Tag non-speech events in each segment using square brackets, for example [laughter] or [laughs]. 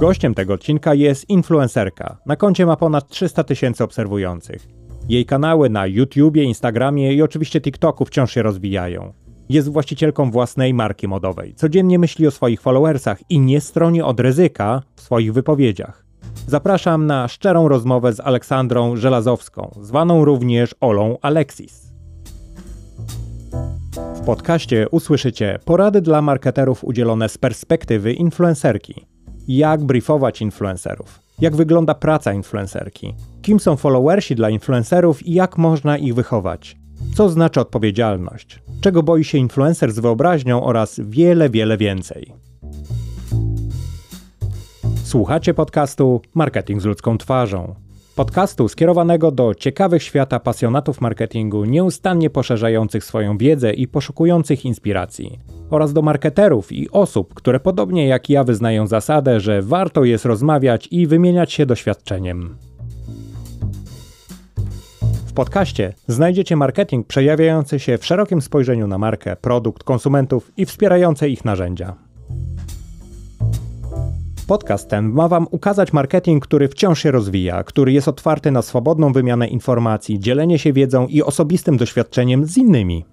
Gościem tego odcinka jest influencerka. Na koncie ma ponad 300 tysięcy obserwujących. Jej kanały na YouTubie, Instagramie i oczywiście TikToku wciąż się rozwijają. Jest właścicielką własnej marki modowej. Codziennie myśli o swoich followersach i nie stroni od ryzyka w swoich wypowiedziach. Zapraszam na szczerą rozmowę z Aleksandrą Żelazowską, zwaną również Olą Alexis. W podcaście usłyszycie porady dla marketerów udzielone z perspektywy influencerki. Jak briefować influencerów? Jak wygląda praca influencerki? Kim są followersi dla influencerów i jak można ich wychować? Co znaczy odpowiedzialność? Czego boi się influencer z wyobraźnią oraz wiele, wiele więcej. Słuchacie podcastu Marketing z ludzką twarzą. Podcastu skierowanego do ciekawych świata pasjonatów marketingu, nieustannie poszerzających swoją wiedzę i poszukujących inspiracji, oraz do marketerów i osób, które podobnie jak ja wyznają zasadę, że warto jest rozmawiać i wymieniać się doświadczeniem. W podcaście znajdziecie marketing przejawiający się w szerokim spojrzeniu na markę, produkt, konsumentów i wspierające ich narzędzia. Podcast ten ma Wam ukazać marketing, który wciąż się rozwija, który jest otwarty na swobodną wymianę informacji, dzielenie się wiedzą i osobistym doświadczeniem z innymi.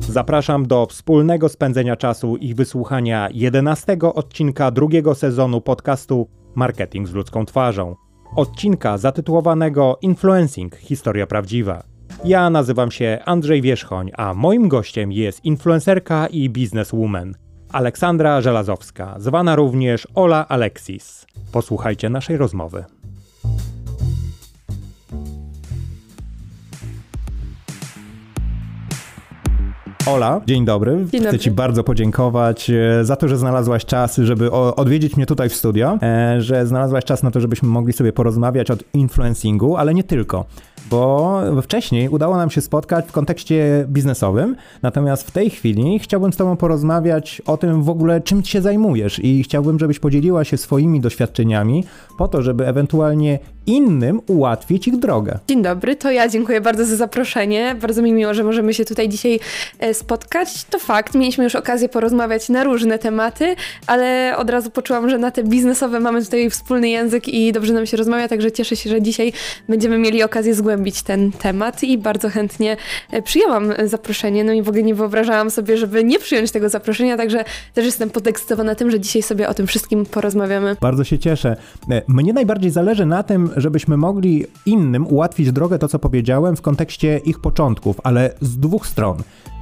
Zapraszam do wspólnego spędzenia czasu i wysłuchania 11 odcinka drugiego sezonu podcastu Marketing z ludzką twarzą. Odcinka zatytułowanego Influencing Historia prawdziwa. Ja nazywam się Andrzej Wierzchoń, a moim gościem jest influencerka i bizneswoman Aleksandra Żelazowska, zwana również Ola Alexis. Posłuchajcie naszej rozmowy. Ola, dzień dobry. Dzień Chcę dobry. Ci bardzo podziękować e, za to, że znalazłaś czas, żeby odwiedzić mnie tutaj w studio, e, że znalazłaś czas na to, żebyśmy mogli sobie porozmawiać o influencingu, ale nie tylko. Bo wcześniej udało nam się spotkać w kontekście biznesowym, natomiast w tej chwili chciałbym z Tobą porozmawiać o tym w ogóle, czym się zajmujesz i chciałbym, żebyś podzieliła się swoimi doświadczeniami po to, żeby ewentualnie innym ułatwić ich drogę. Dzień dobry, to ja dziękuję bardzo za zaproszenie. Bardzo mi miło, że możemy się tutaj dzisiaj e, spotkać. To fakt, mieliśmy już okazję porozmawiać na różne tematy, ale od razu poczułam, że na te biznesowe mamy tutaj wspólny język i dobrze nam się rozmawia, także cieszę się, że dzisiaj będziemy mieli okazję zgłębić ten temat i bardzo chętnie e, przyjęłam zaproszenie. No i w ogóle nie wyobrażałam sobie, żeby nie przyjąć tego zaproszenia, także też jestem podekscytowana tym, że dzisiaj sobie o tym wszystkim porozmawiamy. Bardzo się cieszę. E, Mnie najbardziej zależy na tym, żebyśmy mogli innym ułatwić drogę, to co powiedziałem, w kontekście ich początków, ale z dwóch stron.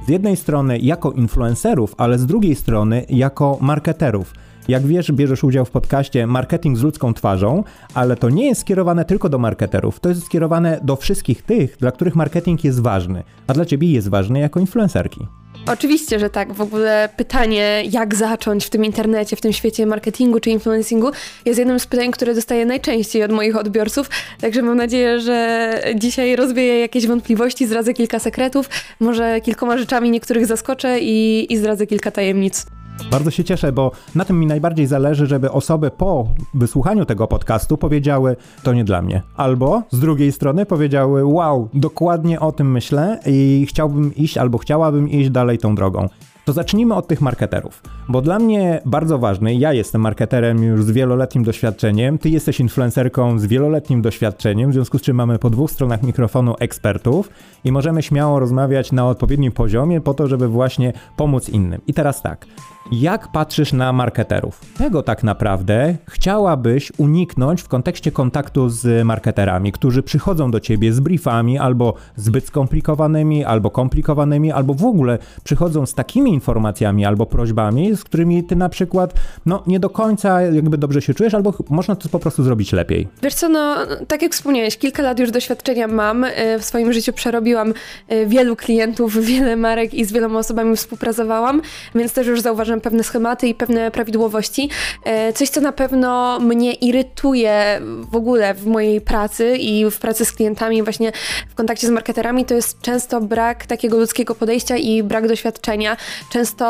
Z jednej strony jako influencerów, ale z drugiej strony jako marketerów. Jak wiesz, bierzesz udział w podcaście Marketing z ludzką twarzą, ale to nie jest skierowane tylko do marketerów, to jest skierowane do wszystkich tych, dla których marketing jest ważny, a dla ciebie jest ważny jako influencerki. Oczywiście, że tak. W ogóle pytanie, jak zacząć w tym internecie, w tym świecie marketingu czy influencingu, jest jednym z pytań, które dostaję najczęściej od moich odbiorców. Także mam nadzieję, że dzisiaj rozwieję jakieś wątpliwości, zdradzę kilka sekretów, może kilkoma rzeczami niektórych zaskoczę i, i zdradzę kilka tajemnic. Bardzo się cieszę, bo na tym mi najbardziej zależy, żeby osoby po wysłuchaniu tego podcastu powiedziały, to nie dla mnie. Albo z drugiej strony powiedziały, wow, dokładnie o tym myślę i chciałbym iść albo chciałabym iść dalej tą drogą. To zacznijmy od tych marketerów, bo dla mnie bardzo ważny, ja jestem marketerem już z wieloletnim doświadczeniem, ty jesteś influencerką z wieloletnim doświadczeniem, w związku z czym mamy po dwóch stronach mikrofonu ekspertów i możemy śmiało rozmawiać na odpowiednim poziomie po to, żeby właśnie pomóc innym. I teraz tak, jak patrzysz na marketerów? Czego tak naprawdę chciałabyś uniknąć w kontekście kontaktu z marketerami, którzy przychodzą do ciebie z briefami albo zbyt skomplikowanymi, albo komplikowanymi, albo w ogóle przychodzą z takimi informacjami albo prośbami, z którymi ty na przykład no, nie do końca jakby dobrze się czujesz, albo można to po prostu zrobić lepiej. Wiesz co, no tak jak wspomniałeś, kilka lat już doświadczenia mam. e, W swoim życiu przerobiłam e, wielu klientów, wiele marek i z wieloma osobami współpracowałam, więc też już zauważyłam pewne schematy i pewne prawidłowości. E, Coś, co na pewno mnie irytuje w ogóle w mojej pracy i w pracy z klientami, właśnie w kontakcie z marketerami, to jest często brak takiego ludzkiego podejścia i brak doświadczenia. Często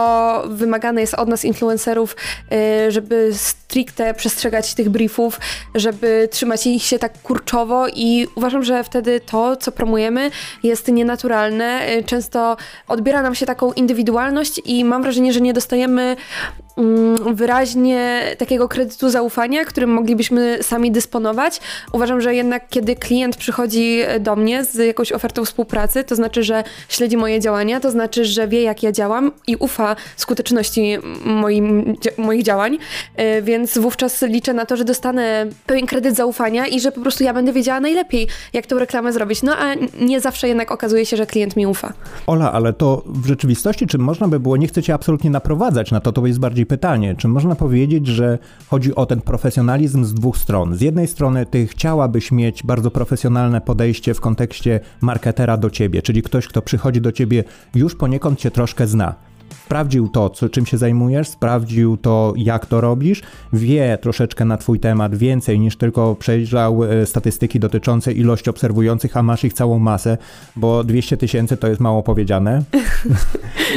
wymagane jest od nas, influencerów, y, żeby stricte przestrzegać tych briefów, żeby trzymać ich się tak kurczowo i uważam, że wtedy to, co promujemy, jest nienaturalne. Y, Często odbiera nam się taką indywidualność i mam wrażenie, że nie dostajemy mm, wyraźnie takiego kredytu zaufania, którym moglibyśmy sami dysponować. Uważam, że jednak kiedy klient przychodzi do mnie z jakąś ofertą współpracy, to znaczy, że śledzi moje działania, to znaczy, że wie jak ja działam i ufa skuteczności moim, moich działań, e, więc wówczas liczę na to, że dostanę pewien kredyt zaufania i że po prostu ja będę wiedziała najlepiej, jak tę reklamę zrobić. No a nie zawsze jednak okazuje się, że klient mi ufa. Ola, ale to w rzeczywistości, czy można by było, nie chcę cię absolutnie naprowadzać na to, to jest bardziej pytanie, czy można powiedzieć, że chodzi o ten profesjonalizm z dwóch stron? Z jednej strony ty chciałabyś mieć bardzo profesjonalne podejście w kontekście marketera do ciebie, czyli ktoś, kto przychodzi do ciebie już poniekąd cię troszkę zna sprawdził to, co, czym się zajmujesz, sprawdził to, jak to robisz, wie troszeczkę na Twój temat więcej niż tylko przejrzał e, statystyki dotyczące ilości obserwujących, a masz ich całą masę, bo 200 tysięcy to jest mało powiedziane.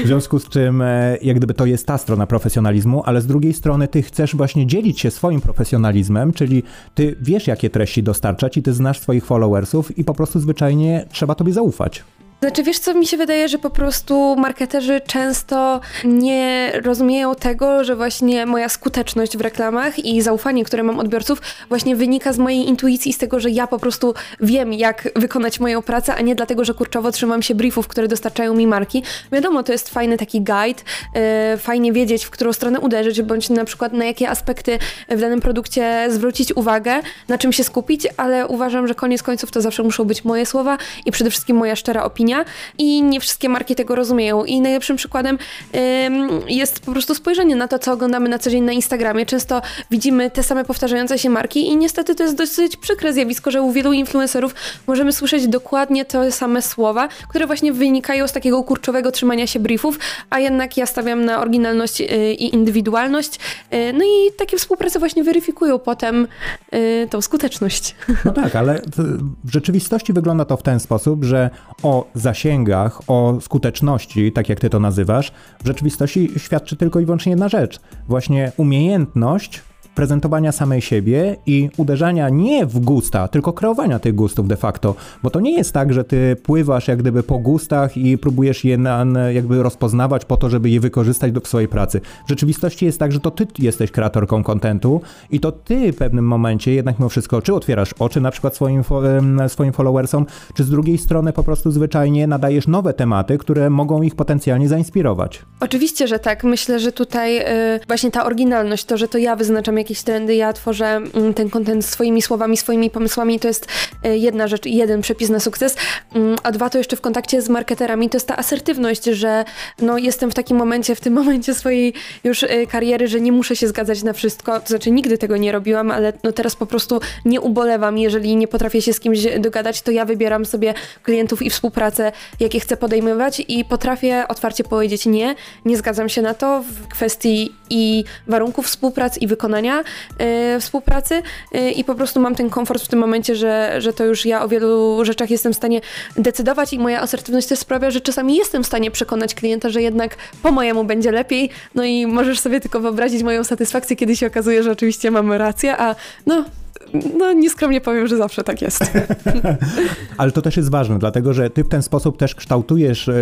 w związku z czym, e, jak gdyby to jest ta strona profesjonalizmu, ale z drugiej strony Ty chcesz właśnie dzielić się swoim profesjonalizmem, czyli Ty wiesz, jakie treści dostarczać i Ty znasz swoich followersów i po prostu zwyczajnie trzeba Tobie zaufać. Znaczy, wiesz co, mi się wydaje, że po prostu marketerzy często nie rozumieją tego, że właśnie moja skuteczność w reklamach i zaufanie, które mam odbiorców, właśnie wynika z mojej intuicji, z tego, że ja po prostu wiem, jak wykonać moją pracę, a nie dlatego, że kurczowo trzymam się briefów, które dostarczają mi marki. Wiadomo, to jest fajny taki guide, yy, fajnie wiedzieć, w którą stronę uderzyć, bądź na przykład na jakie aspekty w danym produkcie zwrócić uwagę, na czym się skupić, ale uważam, że koniec końców to zawsze muszą być moje słowa i przede wszystkim moja szczera opinia i nie wszystkie marki tego rozumieją. I najlepszym przykładem jest po prostu spojrzenie na to, co oglądamy na co dzień na Instagramie. Często widzimy te same powtarzające się marki i niestety to jest dosyć przykre zjawisko, że u wielu influencerów możemy słyszeć dokładnie te same słowa, które właśnie wynikają z takiego kurczowego trzymania się briefów, a jednak ja stawiam na oryginalność yy, i indywidualność. Yy, no i takie współprace właśnie weryfikują potem yy, tą skuteczność. No tak, ale w rzeczywistości wygląda to w ten sposób, że o zasięgach, o skuteczności, tak jak ty to nazywasz, w rzeczywistości świadczy tylko i wyłącznie jedna rzecz. Właśnie umiejętność prezentowania samej siebie i uderzania nie w gusta, tylko kreowania tych gustów de facto, bo to nie jest tak, że ty pływasz jak gdyby po gustach i próbujesz je na, jakby rozpoznawać po to, żeby je wykorzystać do swojej pracy. W rzeczywistości jest tak, że to ty jesteś kreatorką kontentu i to ty w pewnym momencie jednak mimo wszystko czy otwierasz oczy na przykład swoim, swoim followersom, czy z drugiej strony po prostu zwyczajnie nadajesz nowe tematy, które mogą ich potencjalnie zainspirować. Oczywiście, że tak. Myślę, że tutaj yy, właśnie ta oryginalność, to, że to ja wyznaczam jak jakieś trendy, ja tworzę mm, ten kontent swoimi słowami, swoimi pomysłami, to jest e, jedna rzecz, jeden przepis na sukces, mm, a dwa to jeszcze w kontakcie z marketerami, to jest ta asertywność, że no jestem w takim momencie, w tym [laughs] momencie swojej już e, kariery, że nie muszę się zgadzać na wszystko, to znaczy nigdy tego nie robiłam, ale no teraz po prostu nie ubolewam, jeżeli nie potrafię się z kimś dogadać, to ja wybieram sobie klientów i współpracę, jakie chcę podejmować i potrafię otwarcie powiedzieć nie, nie zgadzam się na to w kwestii i warunków współpracy i wykonania, y, współpracy y, i po prostu mam ten komfort w tym momencie, że, że to już ja o wielu rzeczach jestem w stanie decydować i moja asertywność też sprawia, że czasami jestem w stanie przekonać klienta, że jednak po mojemu będzie lepiej, no i możesz sobie tylko wyobrazić moją satysfakcję, kiedy się okazuje, że oczywiście mamy rację, a no no nieskromnie powiem, że zawsze tak jest. [laughs] Ale to też jest ważne, dlatego że ty w ten sposób też kształtujesz e,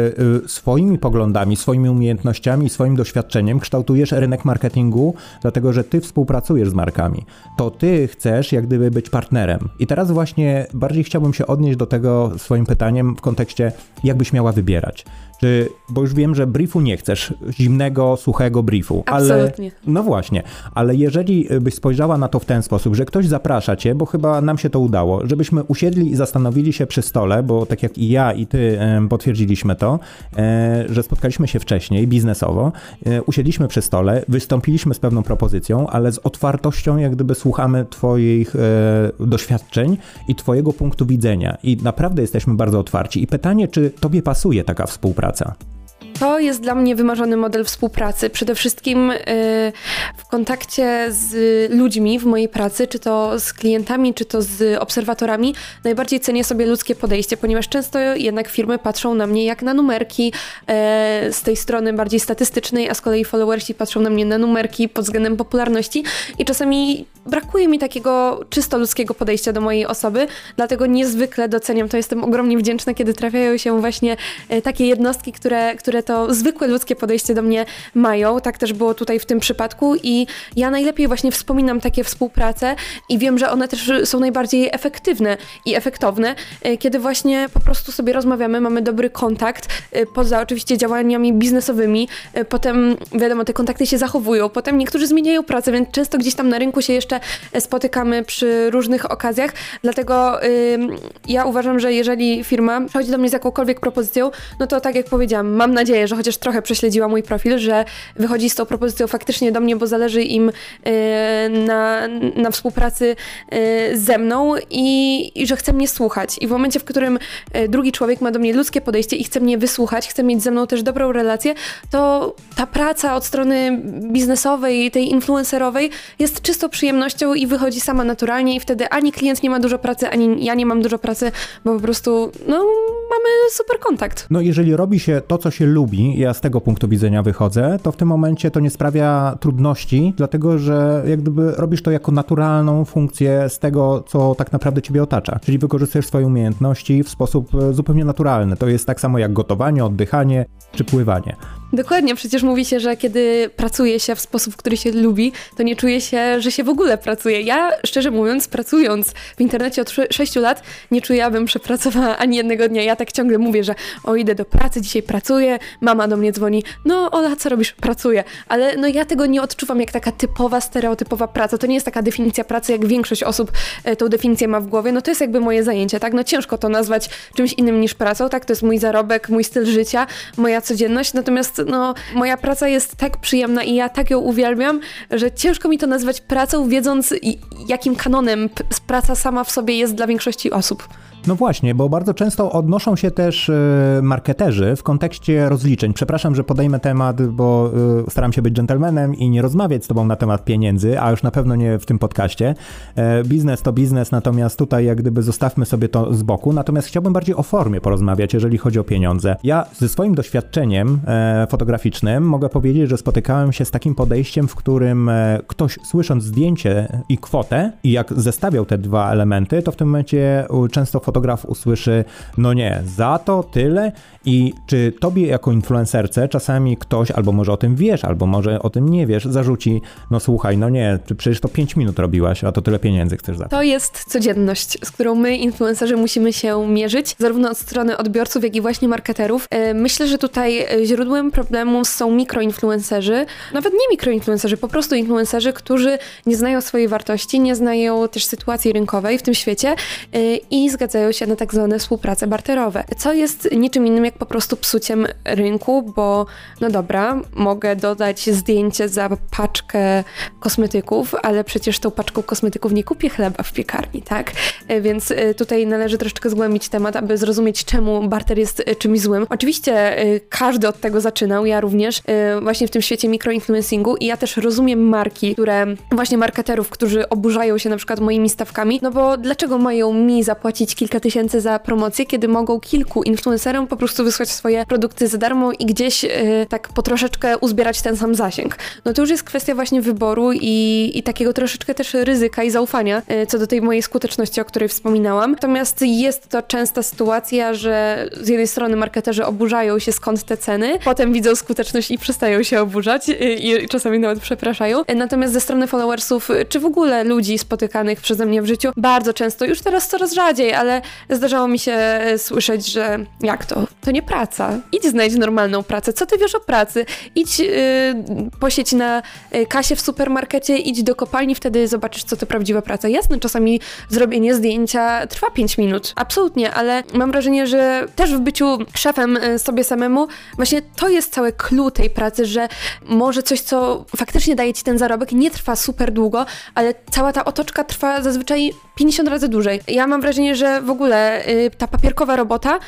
e, swoimi poglądami, swoimi umiejętnościami, swoim doświadczeniem, kształtujesz rynek marketingu, dlatego że ty współpracujesz z markami. To ty chcesz jak gdyby być partnerem. I teraz właśnie bardziej chciałbym się odnieść do tego swoim pytaniem w kontekście, jakbyś miała wybierać. Czy, bo już wiem, że briefu nie chcesz, zimnego, suchego briefu. Absolutnie. Ale, no właśnie, ale jeżeli byś spojrzała na to w ten sposób, że ktoś zaprasza cię, bo chyba nam się to udało, żebyśmy usiedli i zastanowili się przy stole, bo tak jak i ja i ty potwierdziliśmy to, e, że spotkaliśmy się wcześniej biznesowo, e, usiedliśmy przy stole, wystąpiliśmy z pewną propozycją, ale z otwartością jak gdyby słuchamy twoich e, doświadczeń i twojego punktu widzenia i naprawdę jesteśmy bardzo otwarci. I pytanie, czy tobie pasuje taka współpraca? Współpraca? To jest dla mnie wymarzony model współpracy. Przede wszystkim y, w kontakcie z ludźmi w mojej pracy, czy to z klientami, czy to z obserwatorami, najbardziej cenię sobie ludzkie podejście, ponieważ często jednak firmy patrzą na mnie jak na numerki e, z tej strony bardziej statystycznej, a z kolei followersi patrzą na mnie na numerki pod względem popularności i czasami brakuje mi takiego czysto ludzkiego podejścia do mojej osoby, dlatego niezwykle doceniam to. Jestem ogromnie wdzięczna, kiedy trafiają się właśnie e, takie jednostki, które, które to zwykłe ludzkie podejście do mnie mają. Tak też było tutaj w tym przypadku i ja najlepiej właśnie wspominam takie współprace i wiem, że one też są najbardziej efektywne i efektowne, e, kiedy właśnie po prostu sobie rozmawiamy, mamy dobry kontakt, e, poza oczywiście działaniami biznesowymi, e, potem wiadomo, te kontakty się zachowują, potem niektórzy zmieniają pracę, więc często gdzieś tam na rynku się jeszcze spotykamy przy różnych okazjach, dlatego ja uważam, że jeżeli firma przychodzi do mnie z jakąkolwiek propozycją, no to tak jak powiedziałam, mam nadzieję, że chociaż trochę prześledziła mój profil, że wychodzi z tą propozycją faktycznie do mnie, bo zależy im na, na współpracy ze mną i, i że chce mnie słuchać. I w momencie, w którym e, drugi człowiek ma do mnie ludzkie podejście i chce mnie wysłuchać, chce mieć ze mną też dobrą relację, to ta praca od strony biznesowej, tej influencerowej jest czystą przyjemnością i wychodzi sama naturalnie i wtedy ani klient nie ma dużo pracy, ani ja nie mam dużo pracy, bo po prostu no, mamy super kontakt. No jeżeli robi się to, co się lubi, ja z tego punktu widzenia wychodzę, to w tym momencie to nie sprawia trudności, dlatego że jak gdyby robisz to jako naturalną funkcję z tego, co tak naprawdę ciebie otacza. Czyli wykorzystujesz swoje umiejętności w sposób e, zupełnie naturalny. To jest tak samo jak gotowanie, oddychanie czy pływanie. Dokładnie, przecież mówi się, że kiedy pracuje się w sposób, który się lubi, to nie czuje się, że się w ogóle pracuje. Ja, szczerze mówiąc, pracując w internecie od 6 lat, nie czuję, abym przepracowała ani jednego dnia. Ja tak ciągle mówię, że o, idę do pracy, dzisiaj pracuję, mama do mnie dzwoni, no Ola, co robisz? Pracuję. Ale no ja tego nie odczuwam jak taka typowa, stereotypowa praca. To nie jest taka definicja pracy, jak większość osób e, tą definicję ma w głowie. No to jest jakby moje zajęcie, tak? No ciężko to nazwać czymś innym niż pracą, tak? To jest mój zarobek, mój styl życia, moja codzienność, natomiast no, moja praca jest tak przyjemna i ja tak ją uwielbiam, że ciężko mi to nazwać pracą, wiedząc jakim kanonem praca sama w sobie jest dla większości osób. No właśnie, bo bardzo często odnoszą się też e, marketerzy w kontekście rozliczeń. Przepraszam, że podejmę temat, bo e, staram się być dżentelmenem i nie rozmawiać z tobą na temat pieniędzy, a już na pewno nie w tym podcaście. E, biznes to biznes, natomiast tutaj jak gdyby zostawmy sobie to z boku. Natomiast chciałbym bardziej o formie porozmawiać, jeżeli chodzi o pieniądze. Ja ze swoim doświadczeniem fotograficznym mogę powiedzieć, że spotykałem się z takim podejściem, w którym ktoś słysząc zdjęcie i kwotę i jak zestawiał te dwa elementy, to w tym momencie często fotograf fotograf usłyszy, no nie, za to tyle i czy tobie jako influencerce czasami ktoś, albo może o tym wiesz, albo może o tym nie wiesz, zarzuci, no słuchaj, no nie, przecież to 5 minut robiłaś, a to tyle pieniędzy chcesz za to. To jest codzienność, z którą my, influencerzy, musimy się mierzyć, zarówno od strony odbiorców, jak i właśnie marketerów. E, myślę, że tutaj e, źródłem problemu są mikroinfluencerzy, nawet nie mikroinfluencerzy, po prostu influencerzy, którzy nie znają swojej wartości, nie znają też sytuacji rynkowej w tym świecie e, i zgadzają się na tak zwane współprace barterowe, co jest niczym innym jak po prostu psuciem rynku, bo no dobra, mogę dodać zdjęcie za paczkę kosmetyków, ale przecież tą paczką kosmetyków nie kupię chleba w piekarni, tak? E, więc e, tutaj należy troszeczkę zgłębić temat, aby zrozumieć, czemu barter jest e, czymś złym. Oczywiście każdy od tego zaczynał, ja również właśnie w tym świecie mikroinfluencingu i ja też rozumiem marki, które właśnie marketerów, którzy oburzają się na przykład moimi stawkami, no bo dlaczego mają mi zapłacić kilka kilka tysięcy za promocję, kiedy mogą kilku influencerom po prostu wysłać swoje produkty za darmo i gdzieś yy, tak po troszeczkę uzbierać ten sam zasięg. No to już jest kwestia właśnie wyboru i, i takiego troszeczkę też ryzyka i zaufania yy, co do tej mojej skuteczności, o której wspominałam. Natomiast jest to częsta sytuacja, że z jednej strony marketerzy oburzają się skąd te ceny, potem widzą skuteczność i przestają się oburzać yy, i czasami nawet przepraszają. Natomiast ze strony followersów, czy w ogóle ludzi spotykanych przeze mnie w życiu, bardzo często, już teraz coraz rzadziej, ale zdarzało mi się e, słyszeć, że jak to? To nie praca. Idź znajdź normalną pracę. Co ty wiesz o pracy? Idź yy, posiedź na e, kasie w supermarkecie, idź do kopalni, wtedy zobaczysz, co to prawdziwa praca. Jasne, czasami zrobienie zdjęcia trwa 5 minut. Absolutnie, ale mam wrażenie, że też w byciu szefem sobie samemu, właśnie to jest całe clue tej pracy, że może coś, co faktycznie daje ci ten zarobek, nie trwa super długo, ale cała ta otoczka trwa zazwyczaj 50 razy dłużej. Ja mam wrażenie, że w ogóle y, ta papierkowa robota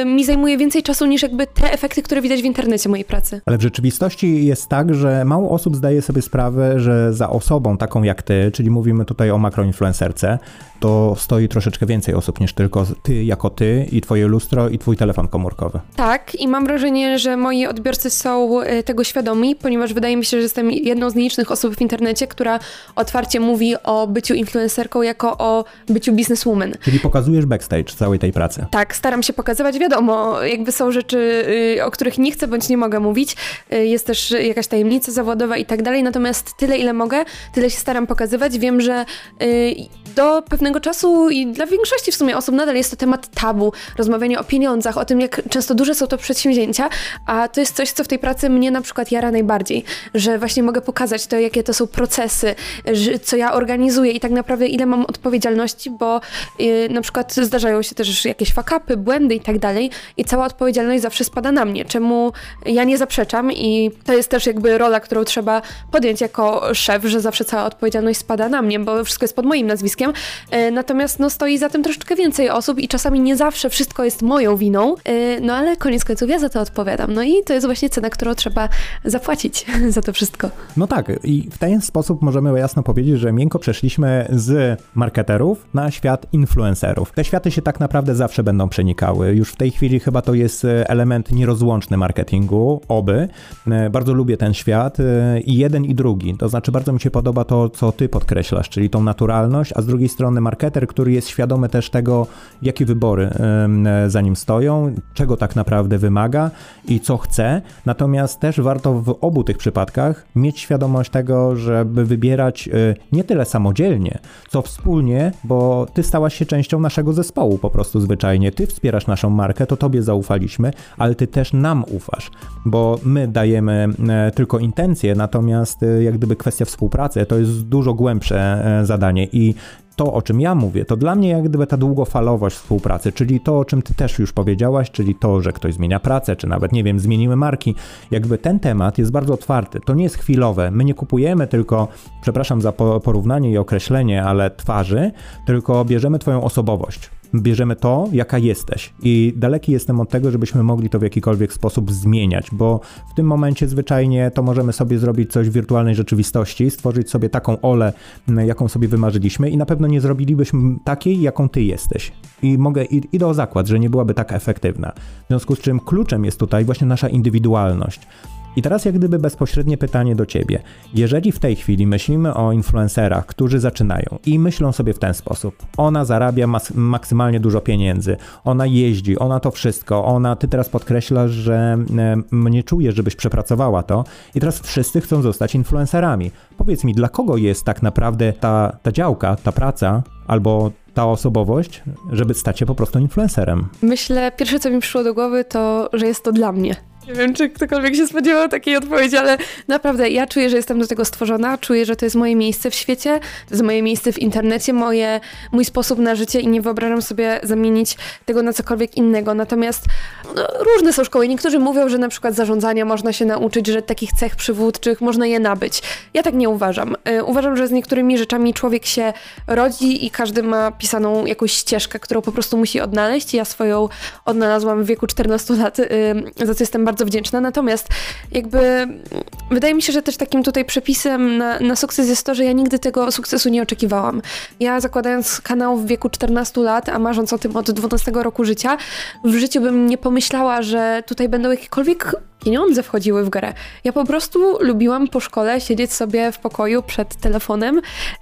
y, mi zajmuje więcej czasu niż jakby te efekty, które widać w internecie mojej pracy. Ale w rzeczywistości jest tak, że mało osób zdaje sobie sprawę, że za osobą taką jak ty, czyli mówimy tutaj o makroinfluencerce, to stoi troszeczkę więcej osób niż tylko ty jako ty i twoje lustro i twój telefon komórkowy. Tak, i mam wrażenie, że moi odbiorcy są e, tego świadomi, ponieważ wydaje mi się, że jestem jedną z nielicznych osób w internecie, która otwarcie mówi o byciu influencerką jako o byciu businesswoman. Czyli pokazujesz backstage całej tej pracy. Tak, staram się pokazywać. Wiadomo, jakby są rzeczy, y, o których nie chcę bądź nie mogę mówić. Y, jest też jakaś tajemnica zawodowa i tak dalej, natomiast tyle, ile mogę, tyle się staram pokazywać. Wiem, że y, do pewnego czasu i dla większości w sumie osób nadal jest to temat tabu, rozmawianie o pieniądzach, o tym, jak często duże są to przedsięwzięcia, a to jest coś, co w tej pracy mnie na przykład jara najbardziej, że właśnie mogę pokazać to, jakie to są procesy, co ja organizuję i tak naprawdę ile mam odpowiedzialności, bo na przykład zdarzają się też jakieś fakapy, błędy i tak dalej i cała odpowiedzialność zawsze spada na mnie, czemu ja nie zaprzeczam i to jest też jakby rola, którą trzeba podjąć jako szef, że zawsze cała odpowiedzialność spada na mnie, bo wszystko jest pod moim nazwiskiem, e, natomiast no stoi za tym troszeczkę więcej osób i czasami nie zawsze wszystko jest moją winą, e, no ale koniec końców ja za to odpowiadam, no i to jest właśnie cena, którą trzeba zapłacić [laughs] za to wszystko. No tak i w ten sposób możemy jasno powiedzieć, że miękko przeszliśmy z marketerów na świat influencerów. Te światy się tak naprawdę zawsze będą przenikały. Już w tej chwili chyba to jest e, element nierozłączny marketingu, oby. Bardzo lubię ten świat i jeden i drugi. To znaczy bardzo mi się podoba to, co ty podkreślasz, czyli tą naturalność, a z drugiej strony marketer, który jest świadomy też tego, jakie wybory za nim stoją, czego tak naprawdę wymaga i co chce. Natomiast też warto w obu tych przypadkach mieć świadomość tego, żeby wybierać nie tyle samodzielnie, co wspólnie, bo ty stałaś się częścią naszego zespołu po prostu zwyczajnie. Ty wspierasz naszą markę, to tobie zaufaliśmy, ale ty też nam ufasz, bo my dajemy e, tylko intencje, natomiast e, jak gdyby kwestia współpracy to jest dużo głębsze e, zadanie i to, o czym ja mówię, to dla mnie jak gdyby ta długofalowość współpracy, czyli to, o czym ty też już powiedziałaś, czyli to, że ktoś zmienia pracę, czy nawet, nie wiem, zmienimy marki, jakby ten temat jest bardzo otwarty. To nie jest chwilowe. My nie kupujemy tylko, przepraszam za porównanie i określenie, ale twarzy, tylko bierzemy twoją osobowość bierzemy to, jaka jesteś. I daleki jestem od tego, żebyśmy mogli to w jakikolwiek sposób zmieniać, bo w tym momencie zwyczajnie to możemy sobie zrobić coś w wirtualnej rzeczywistości, stworzyć sobie taką olę, jaką sobie wymarzyliśmy i na pewno nie zrobilibyśmy takiej, jaką ty jesteś. I mogę, idę o zakład, że nie byłaby tak efektywna. W związku z czym kluczem jest tutaj właśnie nasza indywidualność. I teraz jak gdyby bezpośrednie pytanie do ciebie. Jeżeli w tej chwili myślimy o influencerach, którzy zaczynają i myślą sobie w ten sposób, ona zarabia maksymalnie dużo pieniędzy, ona jeździ, ona to wszystko, ona, ty teraz podkreślasz, że e, nie czujesz, żebyś przepracowała to i teraz wszyscy chcą zostać influencerami. Powiedz mi, dla kogo jest tak naprawdę ta, ta działka, ta praca albo ta osobowość, żeby stać się po prostu influencerem? Myślę, pierwsze co mi przyszło do głowy to, że jest to dla mnie. Nie wiem, czy ktokolwiek się spodziewał takiej odpowiedzi, ale naprawdę ja czuję, że jestem do tego stworzona, czuję, że to jest moje miejsce w świecie, to jest moje miejsce w internecie, moje, mój sposób na życie i nie wyobrażam sobie zamienić tego na cokolwiek innego. Natomiast no, różne są szkoły. Niektórzy mówią, że na przykład zarządzania można się nauczyć, że takich cech przywódczych można je nabyć. Ja tak nie uważam. Y, uważam, że z niektórymi rzeczami człowiek się rodzi i każdy ma pisaną jakąś ścieżkę, którą po prostu musi odnaleźć. Ja swoją odnalazłam w wieku 14 lat, y, za co jestem bardzo bardzo wdzięczna. Natomiast jakby wydaje mi się, że też takim tutaj przepisem na, na sukces jest to, że ja nigdy tego sukcesu nie oczekiwałam. Ja zakładając kanał w wieku 14 lat, a marząc o tym od 12 roku życia, w życiu bym nie pomyślała, że tutaj będą jakiekolwiek pieniądze wchodziły w grę. Ja po prostu lubiłam po szkole siedzieć sobie w pokoju przed telefonem.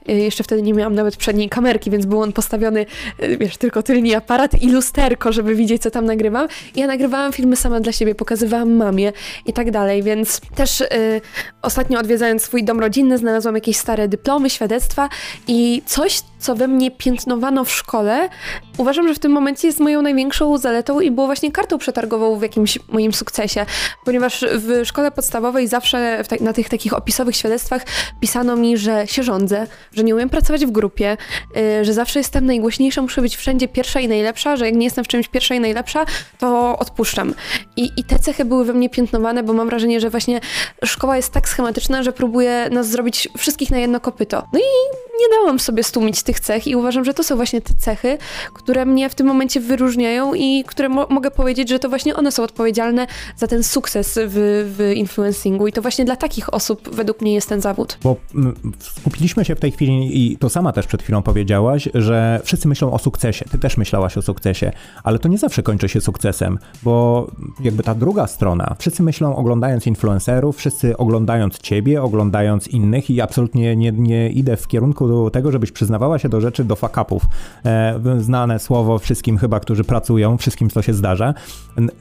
Y, jeszcze wtedy nie miałam nawet przedniej kamerki, więc był on postawiony, y, wiesz, tylko tylni aparat i lusterko, żeby widzieć, co tam nagrywam. Ja nagrywałam filmy sama dla siebie, pokazywałam mamie i tak dalej, więc też yy, ostatnio odwiedzając swój dom rodzinny, znalazłam jakieś stare dyplomy, świadectwa i coś, co we mnie piętnowano w szkole, uważam, że w tym momencie jest moją największą zaletą i było właśnie kartą przetargową w jakimś moim sukcesie, ponieważ w szkole podstawowej zawsze ta na tych takich opisowych świadectwach pisano mi, że się rządzę, że nie umiem pracować w grupie, yy, że zawsze jestem najgłośniejsza, muszę być wszędzie pierwsza i najlepsza, że jak nie jestem w czymś pierwsza i najlepsza, to odpuszczam. I, i te cechy były we mnie piętnowane, bo mam wrażenie, że właśnie szkoła jest tak schematyczna, że próbuje nas zrobić wszystkich na jedno kopyto. No i nie dałam sobie stłumić tych cech i uważam, że to są właśnie te cechy, które mnie w tym momencie wyróżniają i które mo mogę powiedzieć, że to właśnie one są odpowiedzialne za ten sukces w, w influencingu i to właśnie dla takich osób według mnie jest ten zawód. Bo mm, skupiliśmy się w tej chwili i to sama też przed chwilą powiedziałaś, że wszyscy myślą o sukcesie. Ty też myślałaś o sukcesie, ale to nie zawsze kończy się sukcesem, bo jakby ta druga strona, wszyscy myślą oglądając influencerów, wszyscy oglądając ciebie, oglądając innych i absolutnie nie, nie idę w kierunku tego, żebyś przyznawała się do rzeczy, do fakapów. E, znane słowo wszystkim chyba, którzy pracują, wszystkim co się zdarza.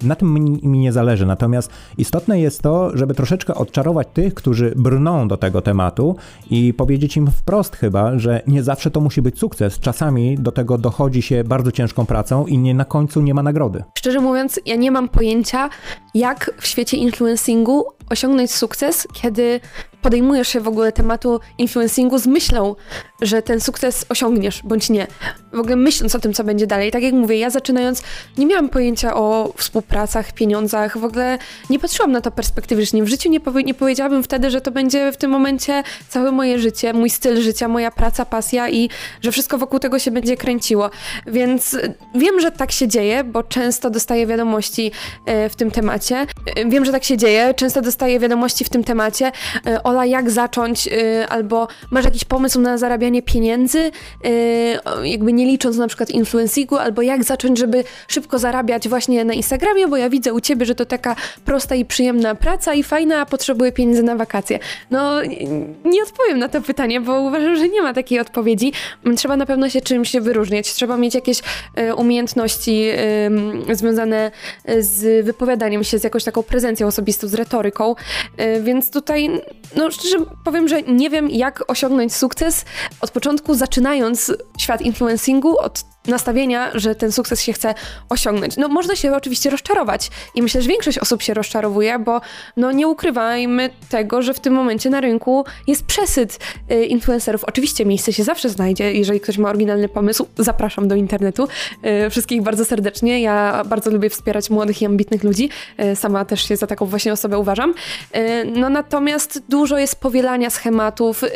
Na tym mi, mi nie zależy, natomiast istotne jest to, żeby troszeczkę odczarować tych, którzy brną do tego tematu i powiedzieć im wprost chyba, że nie zawsze to musi być sukces. Czasami do tego dochodzi się bardzo ciężką pracą i nie na końcu nie ma nagrody. Szczerze mówiąc, ja nie mam pojęcia, jak w świecie influencingu osiągnąć sukces, kiedy podejmujesz się w ogóle tematu influencingu z myślą, że ten sukces osiągniesz, bądź nie. W ogóle myśląc o tym, co będzie dalej. Tak jak mówię, ja zaczynając nie miałam pojęcia o współpracach, pieniądzach, w ogóle nie patrzyłam na to perspektywicznie. W życiu nie, powie, nie powiedziałabym wtedy, że to będzie w tym momencie całe moje życie, mój styl życia, moja praca, pasja i że wszystko wokół tego się będzie kręciło. Więc wiem, że tak się dzieje, bo często dostaję wiadomości e, w tym temacie. E, wiem, że tak się dzieje, często dostaję wiadomości w tym temacie e, o Ola, jak zacząć, y, albo masz jakiś pomysł na zarabianie pieniędzy, y, jakby nie licząc na przykład influencingu, albo jak zacząć, żeby szybko zarabiać właśnie na Instagramie, bo ja widzę u ciebie, że to taka prosta i przyjemna praca i fajna, a potrzebuję pieniędzy na wakacje. No, nie odpowiem na to pytanie, bo uważam, że nie ma takiej odpowiedzi. Trzeba na pewno się czymś wyróżniać, trzeba mieć jakieś y, umiejętności związane z wypowiadaniem się, z jakąś taką prezencją osobistą, z retoryką, więc tutaj no no szczerze powiem, że nie wiem jak osiągnąć sukces od początku, zaczynając świat influencingu od nastawienia, że ten sukces się chce osiągnąć. No można się oczywiście rozczarować i myślę, że większość osób się rozczarowuje, bo no nie ukrywajmy tego, że w tym momencie na rynku jest przesyt y, influencerów. Oczywiście miejsce się zawsze znajdzie, jeżeli ktoś ma oryginalny pomysł, zapraszam do internetu. Y, wszystkich bardzo serdecznie. Ja bardzo lubię wspierać młodych i ambitnych ludzi. Y, sama też się za taką właśnie osobę uważam. Y, no natomiast dużo jest powielania schematów, y,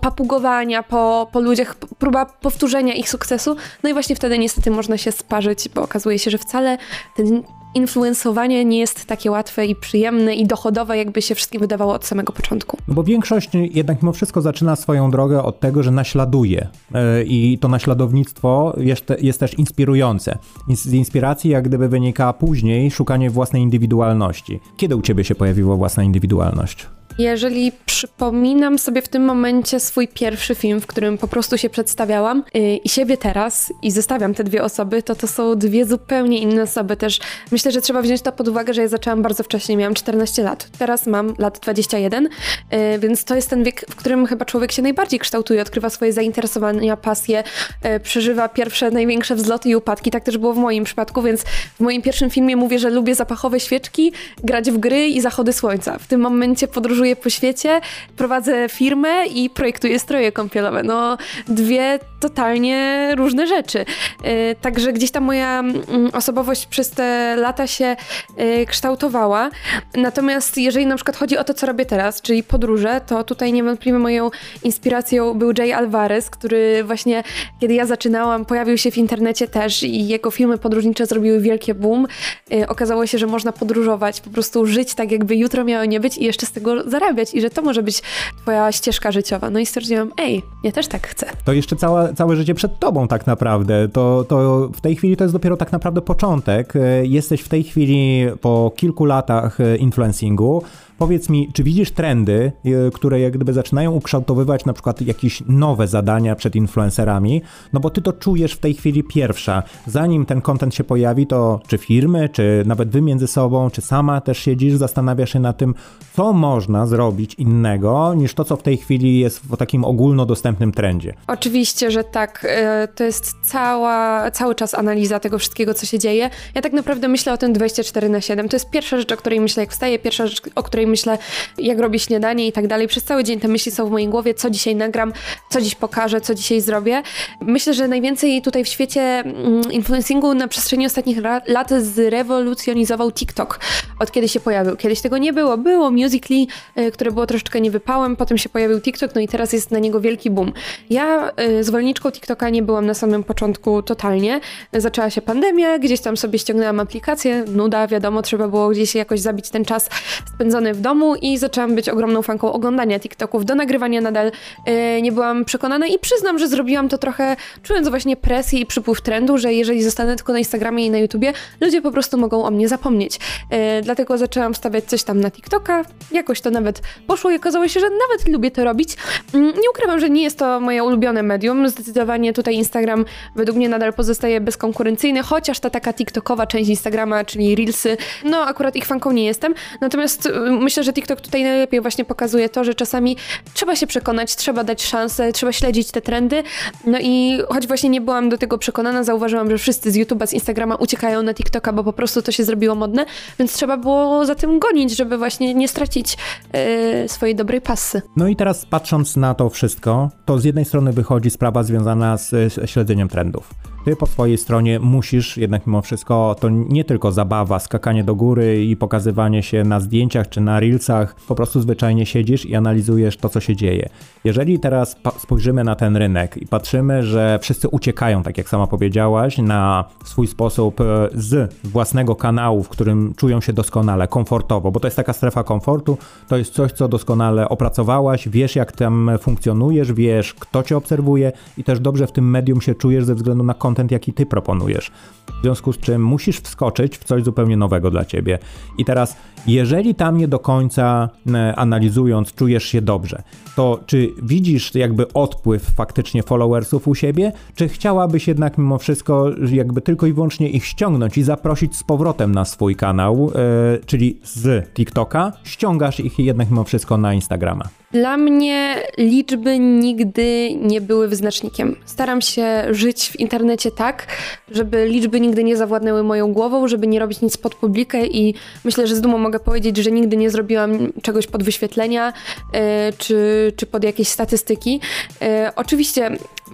papugowania po, po ludziach, próba powtórzenia ich sukcesu. No i właśnie wtedy niestety można się sparzyć, bo okazuje się, że wcale ten influensowanie nie jest takie łatwe i przyjemne i dochodowe, jakby się wszystkim wydawało od samego początku. No bo większość jednak mimo wszystko zaczyna swoją drogę od tego, że naśladuje e, i to naśladownictwo jest, jest też inspirujące. Z inspiracji jak gdyby wynika później szukanie własnej indywidualności. Kiedy u ciebie się pojawiła własna indywidualność? Jeżeli przypominam sobie w tym momencie swój pierwszy film, w którym po prostu się przedstawiałam yy, i siebie teraz i zestawiam te dwie osoby, to to są dwie zupełnie inne osoby też. Myślę, że trzeba wziąć to pod uwagę, że ja zaczęłam bardzo wcześnie, miałam 14 lat. Teraz mam lat 21, yy, więc to jest ten wiek, w którym chyba człowiek się najbardziej kształtuje, odkrywa swoje zainteresowania, pasje, yy, przeżywa pierwsze, największe wzloty i upadki. Tak też było w moim przypadku, więc w moim pierwszym filmie mówię, że lubię zapachowe świeczki, grać w gry i zachody słońca. W tym momencie podróżuję podróżuję po świecie, prowadzę firmę i projektuję stroje kąpielowe. No, dwie totalnie różne rzeczy. E, także gdzieś tam moja mm, osobowość przez te lata się e, kształtowała. Natomiast jeżeli na przykład chodzi o to, co robię teraz, czyli podróże, to tutaj niewątpliwie moją inspiracją był Jay Alvarez, który właśnie, kiedy ja zaczynałam, pojawił się w internecie też i jego filmy podróżnicze zrobiły wielkie boom. E, okazało się, że można podróżować, po prostu żyć tak, jakby jutro miało nie być i jeszcze z tego zarabiać i że to może być twoja ścieżka życiowa. No i stwierdziłam, ej, ja też tak chcę. To jeszcze cała, całe życie przed tobą tak naprawdę. To, to w tej chwili to jest dopiero tak naprawdę początek. E, jesteś w tej chwili po kilku latach e, influencingu. Powiedz mi, czy widzisz trendy, e, które jak gdyby zaczynają ukształtowywać na przykład jakieś nowe zadania przed influencerami? No bo ty to czujesz w tej chwili pierwsza. Zanim ten content się pojawi, to czy firmy, czy nawet wy między sobą, czy sama też siedzisz, zastanawiasz się nad tym, co można zrobić innego niż to, co w tej chwili jest w takim ogólnodostępnym trendzie. Oczywiście, że tak. E, to jest cała, cały czas analiza tego wszystkiego, co się dzieje. Ja tak naprawdę myślę o tym 24 na 7. To jest pierwsza rzecz, o której myślę, jak wstaję, pierwsza rzecz, o której tutaj myślę, jak robię śniadanie i tak dalej. Przez cały dzień te myśli są w mojej głowie, co dzisiaj nagram, co dziś pokażę, co dzisiaj zrobię. Myślę, że najwięcej tutaj w świecie mm, influencingu na przestrzeni ostatnich lat zrewolucjonizował TikTok, od kiedy się pojawił. Kiedyś tego nie było. Było Musical.ly, y, które było troszeczkę niewypałem, potem się pojawił TikTok, no i teraz jest na niego wielki boom. Ja y, zwolenniczką TikToka nie byłam na samym początku totalnie. Zaczęła się pandemia, gdzieś tam sobie ściągnęłam aplikację, nuda, wiadomo, trzeba było gdzieś jakoś zabić ten czas spędzony w domu i zaczęłam być ogromną fanką oglądania TikToków. Do nagrywania nadal y, nie byłam przekonana i przyznam, że zrobiłam to trochę czując właśnie presję i przypływ trendu, że jeżeli zostanę tylko na Instagramie i na YouTubie, ludzie po prostu mogą o mnie zapomnieć. Y, dlatego zaczęłam stawiać coś tam na TikToka, jakoś to nawet poszło i okazało się, że nawet lubię to robić. Mm, nie ukrywam, że nie jest to moje ulubione medium. Zdecydowanie tutaj Instagram według mnie nadal pozostaje bezkonkurencyjny, chociaż ta taka TikTokowa część Instagrama, czyli Reelsy, no akurat ich fanką nie jestem. Natomiast y, myślę, że TikTok tutaj najlepiej właśnie pokazuje to, że czasami trzeba się przekonać, trzeba dać szansę, trzeba śledzić te trendy. No i choć właśnie nie byłam do tego przekonana, zauważyłam, że wszyscy z YouTube'a, z Instagrama uciekają na TikToka, bo po prostu to się zrobiło modne, więc trzeba było za tym gonić, żeby właśnie nie stracić yy, swojej dobrej pasy. No i teraz patrząc na to wszystko, to z jednej strony wychodzi sprawa związana z, z śledzeniem trendów. Ty po swojej stronie musisz jednak mimo wszystko, to nie tylko zabawa, skakanie do góry i pokazywanie się na zdjęciach czy na reelsach, po prostu zwyczajnie siedzisz i analizujesz to, co się dzieje. Jeżeli teraz spojrzymy na ten rynek i patrzymy, że wszyscy uciekają, tak jak sama powiedziałaś, na swój sposób e, z własnego kanału, w którym czują się doskonale, komfortowo, bo to jest taka strefa komfortu, to jest coś, co doskonale opracowałaś, wiesz jak tam funkcjonujesz, wiesz kto cię obserwuje i też dobrze w tym medium się czujesz ze względu na kontekst content, jaki ty proponujesz. W związku z czym musisz wskoczyć w coś zupełnie nowego dla ciebie. I teraz, jeżeli tam nie do końca e, analizując czujesz się dobrze, to czy widzisz jakby odpływ faktycznie followersów u siebie, czy chciałabyś jednak mimo wszystko jakby tylko i wyłącznie ich ściągnąć i zaprosić z powrotem na swój kanał, yy, czyli z TikToka, ściągasz ich jednak mimo wszystko na Instagrama? Dla mnie liczby nigdy nie były wyznacznikiem. Staram się żyć w internecie tak, żeby liczby nigdy nie zawładnęły moją głową, żeby nie robić nic pod publikę i myślę, że z dumą mogę powiedzieć, że nigdy nie zrobiłam czegoś pod wyświetlenia yy, czy, czy pod jakieś statystyki. Yy, oczywiście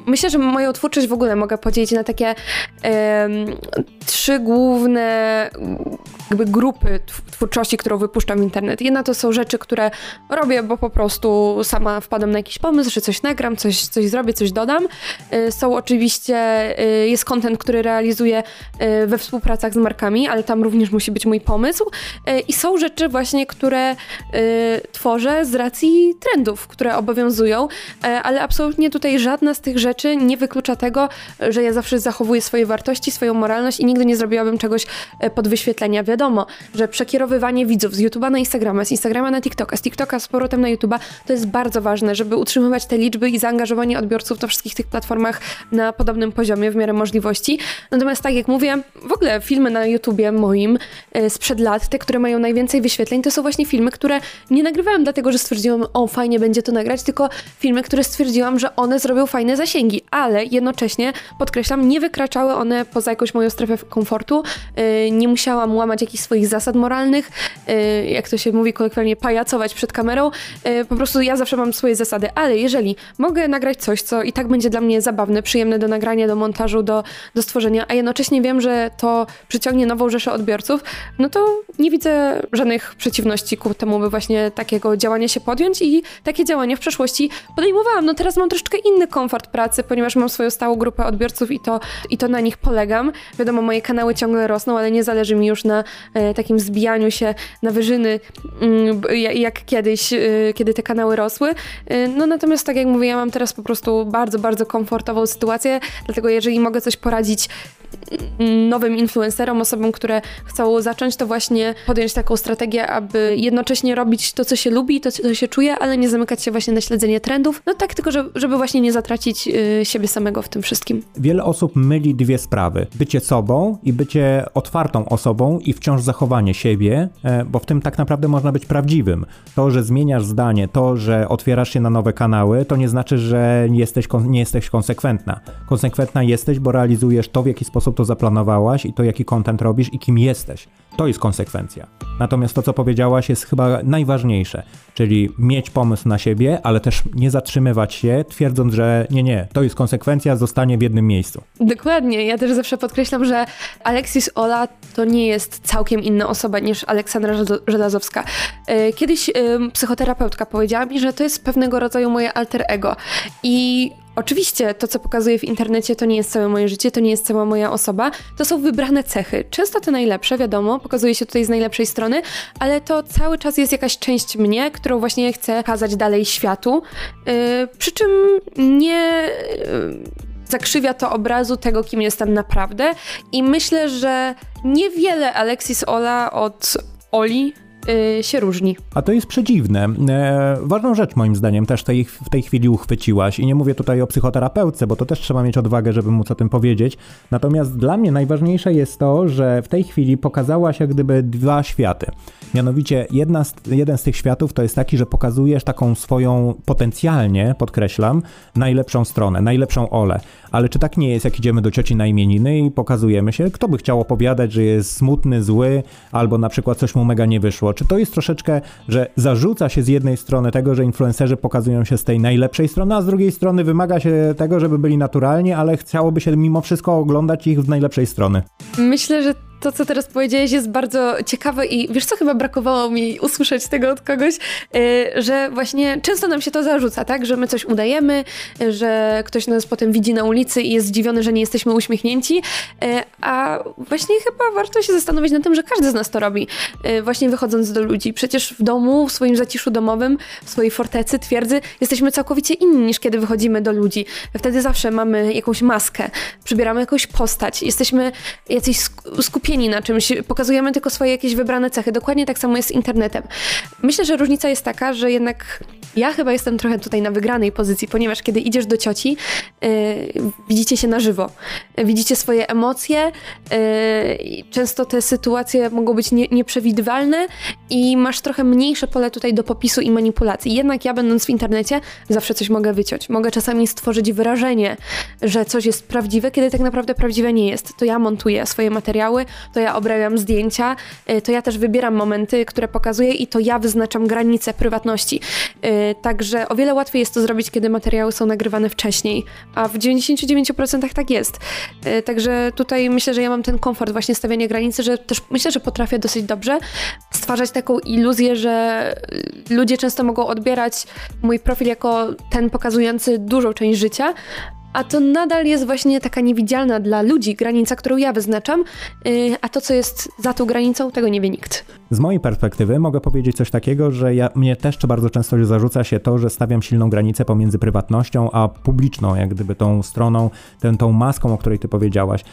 myślę, że moją twórczość w ogóle mogę podzielić na takie trzy główne jakby grupy twórczości, którą wypuszczam w internet. Jedna to są rzeczy, które robię, bo po prostu sama wpadam na jakiś pomysł, że coś nagram, coś, coś zrobię, coś dodam. Y, są oczywiście, y, jest content, który realizuję y, we współpracach z markami, ale tam również musi być mój pomysł. I są rzeczy właśnie, które tworzę z racji trendów, które obowiązują, ale absolutnie tutaj żadna z tych rzeczy nie wyklucza tego, że ja zawsze zachowuję swoje wartości, swoją moralność i nigdy nie zrobiłabym czegoś pod wyświetlenia. Wiadomo, że przekierowywanie widzów z YouTube'a na Instagrama, z Instagrama na TikToka, z TikToka z powrotem na YouTube'a, to jest bardzo ważne, żeby utrzymywać te liczby i zaangażowanie odbiorców na wszystkich tych platformach na podobnym poziomie w miarę możliwości. Natomiast tak jak mówię, w ogóle filmy na YouTubie moim e, sprzed lat, te, które mają najwięcej wyświetleń, to są właśnie filmy, które nie nagrywałam dlatego, że stwierdziłam, o fajnie będzie to nagrać, tylko filmy, które stwierdziłam, że one zrobią fajne zasięgi, ale jednocześnie, podkreślam, nie wykraczały one poza jakąś moją strefę komfortu, e, nie musiałam łamać jakichś swoich zasad moralnych, y, jak to się mówi kolokwialnie, pajacować przed kamerą. Po prostu ja zawsze mam swoje zasady, ale jeżeli mogę nagrać coś, co i tak będzie dla mnie zabawne, przyjemne do nagrania, do montażu, do, do stworzenia, a jednocześnie wiem, że to przyciągnie nową rzeszę odbiorców, no to nie widzę żadnych przeciwności ku temu, by właśnie takiego działania się podjąć i takie działania w przeszłości podejmowałam. No teraz mam troszeczkę inny komfort pracy, ponieważ mam swoją stałą grupę odbiorców i to, i to na nich polegam. Wiadomo, moje kanały ciągle rosną, ale nie zależy mi już na E, takim zbijaniu się na wyżyny, mm, jak kiedyś, e, kiedy te kanały rosły. E, no natomiast, tak jak mówię, ja mam teraz po prostu bardzo, bardzo komfortową sytuację, dlatego jeżeli mogę coś poradzić nowym influencerom, osobom, które chcą zacząć, to właśnie podjąć taką strategię, aby jednocześnie robić to, co się lubi, to, co się czuje, ale nie zamykać się właśnie na śledzenie trendów. No tak, tylko żeby właśnie nie zatracić y, siebie samego w tym wszystkim. Wiele osób myli dwie sprawy. Bycie sobą i bycie otwartą osobą i wciąż zachowanie siebie, e, bo w tym tak naprawdę można być prawdziwym. To, że zmieniasz zdanie, to, że otwierasz się na nowe kanały, to nie znaczy, że jesteś, nie jesteś konsekwentna. Konsekwentna jesteś, bo realizujesz to, w jaki sposób to zaplanowałaś i to, jaki content robisz i kim jesteś. To jest konsekwencja. Natomiast to, co powiedziałaś, jest chyba najważniejsze, czyli mieć pomysł na siebie, ale też nie zatrzymywać się, twierdząc, że nie, nie, to jest konsekwencja, zostanie w jednym miejscu. Dokładnie. Ja też zawsze podkreślam, że Alexis Ola to nie jest całkiem inna osoba niż Aleksandra Żelazowska. E, kiedyś psychoterapeutka powiedziała mi, że to jest pewnego rodzaju moje alter ego. I Oczywiście to, co pokazuję w internecie, to nie jest całe moje życie, to nie jest cała moja osoba, to są wybrane cechy. Często te najlepsze, wiadomo, pokazuje się tutaj z najlepszej strony, ale to cały czas jest jakaś część mnie, którą właśnie chcę kazać dalej światu. Yy, przy czym nie. Yy, zakrzywia to obrazu tego, kim jestem naprawdę. I myślę, że niewiele Alexis Ola od Oli yy, się różni. A to jest przedziwne. E, ważną rzecz moim zdaniem też tej, w tej chwili uchwyciłaś i nie mówię tutaj o psychoterapeutce, bo to też trzeba mieć odwagę, żeby móc o tym powiedzieć. Natomiast dla mnie najważniejsze jest to, że w tej chwili pokazałaś jak gdyby dwa światy. Mianowicie jedna z, jeden z tych światów to jest taki, że pokazujesz taką swoją potencjalnie, podkreślam, najlepszą stronę, najlepszą Olę. Ale czy tak nie jest, jak idziemy do cioci na imieniny i pokazujemy się? Kto by chciał opowiadać, że jest smutny, zły, albo na przykład coś mu mega nie wyszło? Czy to jest troszeczkę, że zarzuca się z jednej strony tego, że influencerzy pokazują się z tej najlepszej strony, a z drugiej strony wymaga się tego, żeby byli naturalni, ale chciałoby się mimo wszystko oglądać ich z najlepszej strony? Myślę, że to, co teraz powiedziałeś, jest bardzo ciekawe i wiesz co, chyba brakowało mi usłyszeć tego od kogoś, y, że właśnie często nam się to zarzuca, tak, że my coś udajemy, że ktoś nas potem widzi na ulicy i jest zdziwiony, że nie jesteśmy uśmiechnięci, y, a właśnie chyba warto się zastanowić nad tym, że każdy z nas to robi, y, właśnie wychodząc do ludzi. Przecież w domu, w swoim zaciszu domowym, w swojej fortecy, twierdzy, jesteśmy całkowicie inni niż kiedy wychodzimy do ludzi. Wtedy zawsze mamy jakąś maskę, przybieramy jakąś postać, jesteśmy jacyś skupieni skupieni na czymś, pokazujemy tylko swoje jakieś wybrane cechy. Dokładnie tak samo jest z internetem. Myślę, że różnica jest taka, że jednak ja chyba jestem trochę tutaj na wygranej pozycji, ponieważ kiedy idziesz do cioci, yy, widzicie się na żywo, widzicie swoje emocje, yy, często te sytuacje mogą być nie, nieprzewidywalne i masz trochę mniejsze pole tutaj do popisu i manipulacji. Jednak ja będąc w internecie zawsze coś mogę wyciąć. Mogę czasami stworzyć wyrażenie, że coś jest prawdziwe, kiedy tak naprawdę prawdziwe nie jest. To ja montuję swoje materiały, to ja obrabiam zdjęcia, y, to ja też wybieram momenty, które pokazuję i to ja wyznaczam granice prywatności. Y, także o wiele łatwiej jest to zrobić, kiedy materiały są nagrywane wcześniej, a w 99% tak jest. Y, także tutaj myślę, że ja mam ten komfort właśnie stawiania granicy, że też myślę, że potrafię dosyć dobrze stwarzać taką iluzję, że ludzie często mogą odbierać mój profil jako ten pokazujący dużą część życia, a to nadal jest właśnie taka niewidzialna dla ludzi granica, którą ja wyznaczam, yy, a to, co jest za tą granicą, tego nie wie nikt. Z mojej perspektywy mogę powiedzieć coś takiego, że ja, mnie też bardzo często zarzuca się to, że stawiam silną granicę pomiędzy prywatnością a publiczną, jak gdyby tą stroną, tę, tą maską, o której ty powiedziałaś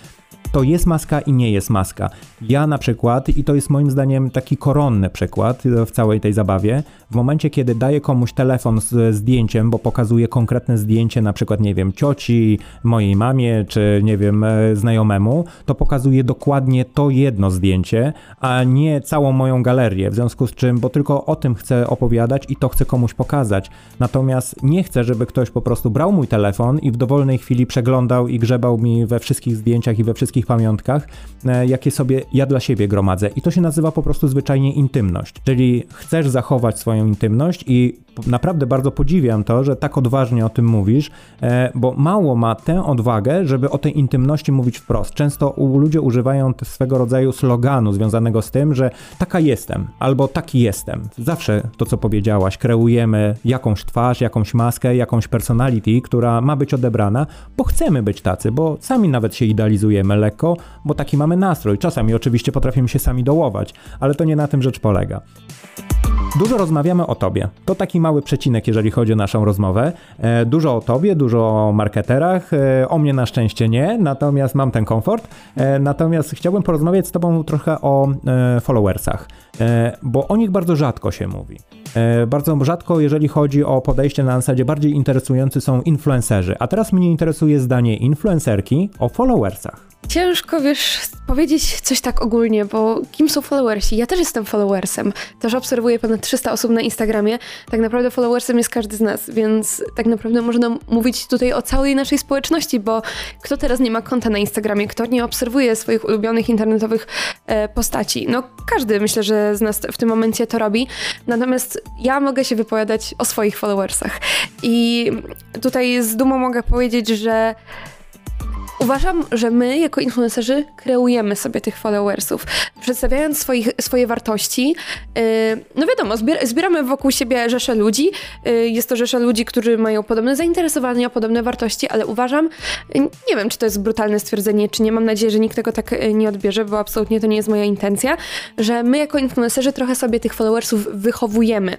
to jest maska i nie jest maska. Ja na przykład, i to jest moim zdaniem taki koronny przykład w całej tej zabawie, w momencie, kiedy daję komuś telefon z zdjęciem, bo pokazuje konkretne zdjęcie, na przykład, nie wiem, cioci, mojej mamie, czy nie wiem, e, znajomemu, to pokazuje dokładnie to jedno zdjęcie, a nie całą moją galerię. W związku z czym, bo tylko o tym chcę opowiadać i to chcę komuś pokazać. Natomiast nie chcę, żeby ktoś po prostu brał mój telefon i w dowolnej chwili przeglądał i grzebał mi we wszystkich zdjęciach i we wszystkich pamiątkach, e, jakie sobie ja dla siebie gromadzę. I to się nazywa po prostu zwyczajnie intymność. Czyli chcesz zachować swoją intymność i naprawdę bardzo podziwiam to, że tak odważnie o tym mówisz, e, bo mało ma tę odwagę, żeby o tej intymności mówić wprost. Często ludzie używają swego rodzaju sloganu związanego z tym, że taka jestem albo taki jestem. Zawsze to, co powiedziałaś, kreujemy jakąś twarz, jakąś maskę, jakąś personality, która ma być odebrana, bo chcemy być tacy, bo sami nawet się idealizujemy lekko, bo taki mamy nastrój. Czasami oczywiście potrafimy się sami dołować, ale to nie na tym rzecz polega. Dużo rozmawiamy o tobie. To taki mały przecinek, jeżeli chodzi o naszą rozmowę. E, dużo o tobie, dużo o marketerach. E, o mnie na szczęście nie, natomiast mam ten komfort. E, natomiast chciałbym porozmawiać z tobą trochę o followersach, bo o nich bardzo rzadko się mówi. Bardzo rzadko, jeżeli chodzi o podejście na zasadzie, bardziej interesujący są influencerzy. A teraz mnie interesuje zdanie influencerki o followersach. Ciężko, wiesz, powiedzieć coś tak ogólnie, bo kim są followersi? Ja też jestem followersem. Też obserwuję ponad 300 osób na Instagramie. Tak naprawdę followersem jest każdy z nas, więc tak naprawdę można mówić tutaj o całej naszej społeczności, bo kto teraz nie ma konta na Instagramie, kto nie obserwuje swoich ulubionych internetowych e, postaci. No każdy myślę, że z nas w tym momencie to robi. Natomiast ja mogę się wypowiadać o swoich followersach. I tutaj z dumą mogę powiedzieć, że Uważam, że my jako influencerzy kreujemy sobie tych followersów, przedstawiając swoich, swoje wartości. Yy, no wiadomo, zbier zbieramy wokół siebie rzeszę ludzi. Yy, jest to rzesza ludzi, którzy mają podobne zainteresowania, podobne wartości, ale uważam, nie wiem, czy to jest brutalne stwierdzenie, czy nie, mam nadzieję, że nikt tego tak yy, nie odbierze, bo absolutnie to nie jest moja intencja, że my jako influencerzy trochę sobie tych followersów wychowujemy.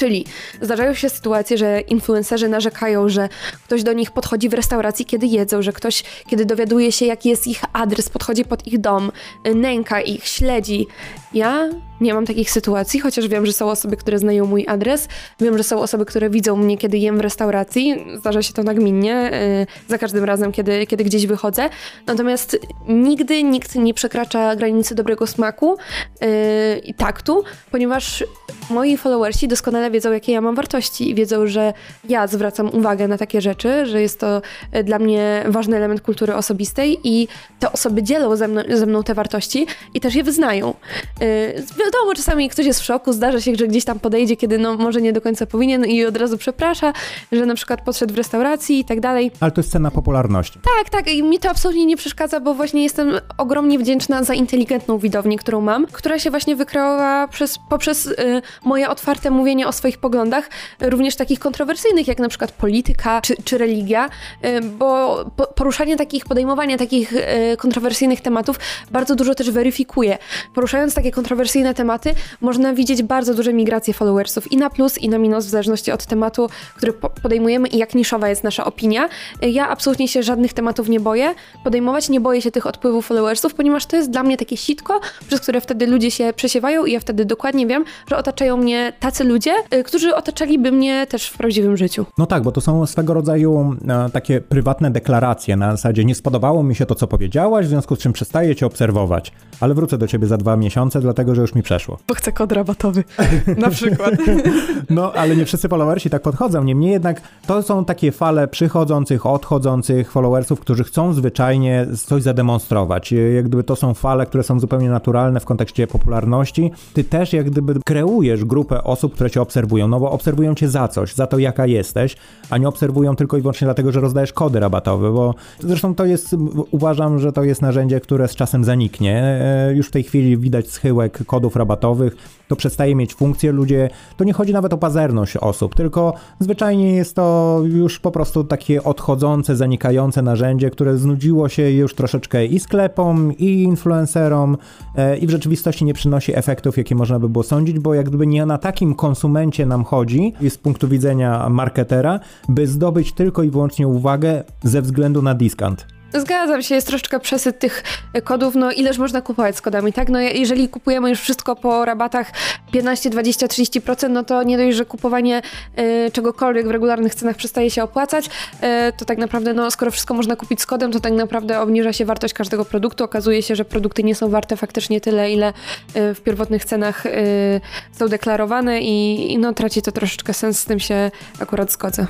Czyli zdarzają się sytuacje, że influencerzy narzekają, że ktoś do nich podchodzi w restauracji, kiedy jedzą, że ktoś, kiedy dowiaduje się, jaki jest ich adres, podchodzi pod ich dom, nęka ich, śledzi. Ja nie mam takich sytuacji, chociaż wiem, że są osoby, które znają mój adres. Wiem, że są osoby, które widzą mnie, kiedy jem w restauracji. Zdarza się to nagminnie, yy, za każdym razem, kiedy, kiedy gdzieś wychodzę. Natomiast nigdy nikt nie przekracza granicy dobrego smaku yy, i taktu, ponieważ moi followersi doskonale wiedzą, jakie ja mam wartości i wiedzą, że ja zwracam uwagę na takie rzeczy, że jest to y, dla mnie ważny element kultury osobistej i te osoby dzielą ze mną, ze mną te wartości i też je wyznają. Yy, wiadomo, czasami ktoś jest w szoku, zdarza się, że gdzieś tam podejdzie, kiedy no może nie do końca powinien i od razu przeprasza, że na przykład podszedł w restauracji i tak dalej. Ale to jest cena popularności. Tak, tak i mi to absolutnie nie przeszkadza, bo właśnie jestem ogromnie wdzięczna za inteligentną widownię, którą mam, która się właśnie wykreowała przez, poprzez y, moje otwarte mówienie o swoich poglądach, również takich kontrowersyjnych, jak na przykład polityka czy, czy religia, y, bo po, poruszanie takich, podejmowanie takich y, kontrowersyjnych tematów bardzo dużo też weryfikuje. Poruszając takie kontrowersyjne tematy, można widzieć bardzo duże migracje followersów i na plus, i na minus, w zależności od tematu, który po podejmujemy i jak niszowa jest nasza opinia. Ja absolutnie się żadnych tematów nie boję podejmować, nie boję się tych odpływów followersów, ponieważ to jest dla mnie takie sitko, przez które wtedy ludzie się przesiewają i ja wtedy dokładnie wiem, że otaczają mnie tacy ludzie, y, którzy otaczaliby mnie też w prawdziwym życiu. No tak, bo to są swego rodzaju e, takie prywatne deklaracje na zasadzie nie spodobało mi się to, co powiedziałaś, w związku z czym przestaję cię obserwować, ale wrócę do ciebie za dwa miesiące, dlatego że już mi przeszło. Bo chcę kod rabatowy, na [laughs] przykład. no, ale nie wszyscy followersi tak podchodzą. Niemniej jednak to są takie fale przychodzących, odchodzących followersów, którzy chcą zwyczajnie coś zademonstrować. Jak gdyby to są fale, które są zupełnie naturalne w kontekście popularności. Ty też jak gdyby kreujesz grupę osób, które cię obserwują, no bo obserwują cię za coś, za to jaka jesteś, a nie obserwują tylko i wyłącznie dlatego, że rozdajesz kody rabatowe, bo zresztą to jest, uważam, że to jest narzędzie, które z czasem zaniknie. E, już w tej chwili widać schyłek kodów rabatowych, to przestaje mieć funkcję. Ludzie, to nie chodzi nawet o pazerność osób, tylko zwyczajnie jest to już po prostu takie odchodzące, zanikające narzędzie, które znudziło się już troszeczkę i sklepom, i influencerom, e, i w rzeczywistości nie przynosi efektów, jakie można by było sądzić, bo jak gdyby nie na takim konsumencie nam chodzi, z punktu widzenia marketera, by zdobyć tylko i wyłącznie uwagę ze względu na dyskant. Zgadzam się, jest troszeczkę przesyt tych kodów, no ileż można kupować z kodami, tak? No jeżeli kupujemy już wszystko po rabatach 15, 20, 30%, no to nie dość, że kupowanie y, czegokolwiek w regularnych cenach przestaje się opłacać, y, to tak naprawdę, no skoro wszystko można kupić z kodem, to tak naprawdę obniża się wartość każdego produktu. Okazuje się, że produkty nie są warte faktycznie tyle, ile y, w pierwotnych cenach są deklarowane i, i no traci to troszeczkę sens, z tym się akurat zgodzę.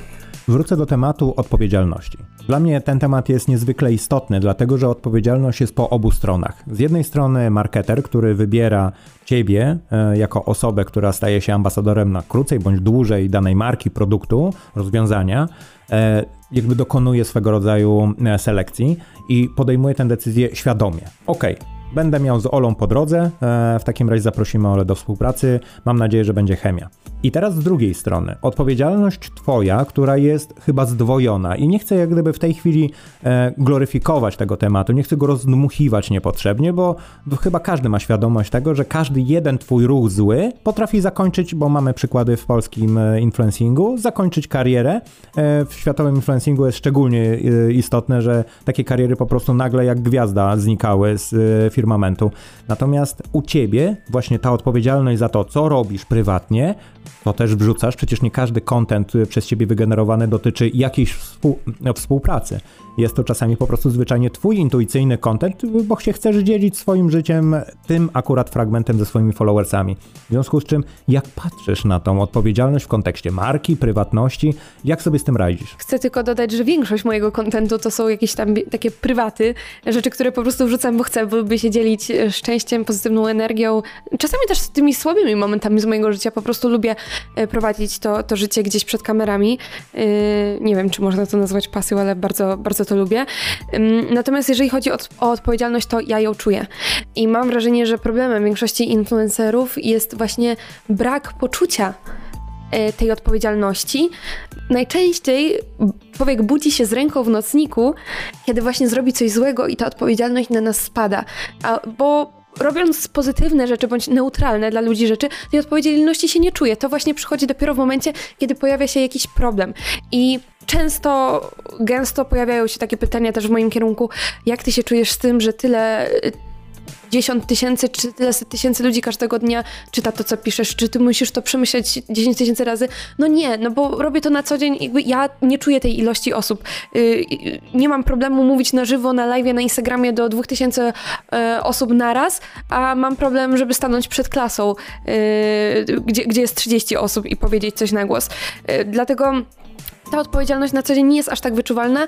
Wrócę do tematu odpowiedzialności. Dla mnie ten temat jest niezwykle istotny, dlatego że odpowiedzialność jest po obu stronach. Z jednej strony marketer, który wybiera ciebie e, jako osobę, która staje się ambasadorem na krócej bądź dłużej danej marki, produktu, rozwiązania, e, jakby dokonuje swego rodzaju e, selekcji i podejmuje tę decyzję świadomie. Ok, Będę miał z Olą po drodze, w takim razie zaprosimy Olę do współpracy. Mam nadzieję, że będzie chemia. I teraz z drugiej strony, odpowiedzialność Twoja, która jest chyba zdwojona, i nie chcę jak gdyby w tej chwili e, gloryfikować tego tematu, nie chcę go rozdmuchiwać niepotrzebnie, bo chyba każdy ma świadomość tego, że każdy jeden Twój ruch zły potrafi zakończyć, bo mamy przykłady w polskim e, influencingu, zakończyć karierę. E, w światowym influencingu jest szczególnie e, istotne, że takie kariery po prostu nagle jak gwiazda znikały z e, firmamentu. Natomiast u Ciebie właśnie ta odpowiedzialność za to, co robisz prywatnie, to też wrzucasz. Przecież nie każdy content przez ciebie wygenerowany dotyczy jakiejś współ, współpracy. Jest to czasami po prostu zwyczajnie twój intuicyjny content, bo się chcesz dzielić swoim życiem tym akurat fragmentem ze swoimi followersami. W związku z czym, jak patrzysz na tą odpowiedzialność w kontekście marki, prywatności, jak sobie z tym radzisz? Chcę tylko dodać, że większość mojego kontentu to są jakieś tam takie prywaty, rzeczy, które po prostu wrzucam, bo chcę, by się dzielić e, szczęściem, pozytywną energią, czasami też z tymi słabymi momentami z mojego życia. Po prostu lubię e, prowadzić to, to życie gdzieś przed kamerami. Nie wiem, czy można to nazwać pasją, ale bardzo, bardzo to lubię. Natomiast jeżeli chodzi o, o odpowiedzialność, to ja ją czuję. I mam wrażenie, że problemem większości influencerów jest właśnie brak poczucia E, tej odpowiedzialności. Najczęściej człowiek budzi się z ręką w nocniku, kiedy właśnie zrobi coś złego i ta odpowiedzialność na nas spada. A, bo robiąc pozytywne rzeczy bądź neutralne dla ludzi rzeczy, tej odpowiedzialności się nie czuje. To właśnie przychodzi dopiero w momencie, kiedy pojawia się jakiś problem. I często, gęsto pojawiają się takie pytania też w moim kierunku, jak ty się czujesz z tym, że tyle 10 tysięcy czy tyle set tysięcy ludzi każdego dnia czyta to, co piszesz, czy ty musisz to przemyśleć 10 tysięcy razy? No nie, no bo robię to na co dzień, jakby ja nie czuję tej ilości osób. Yy, nie mam problemu mówić na żywo, na live, na Instagramie do 2000 yy, osób naraz, a mam problem, żeby stanąć przed klasą, yy, gdzie, gdzie jest 30 osób i powiedzieć coś na głos. Y, dlatego ta odpowiedzialność na co dzień nie jest aż tak wyczuwalna,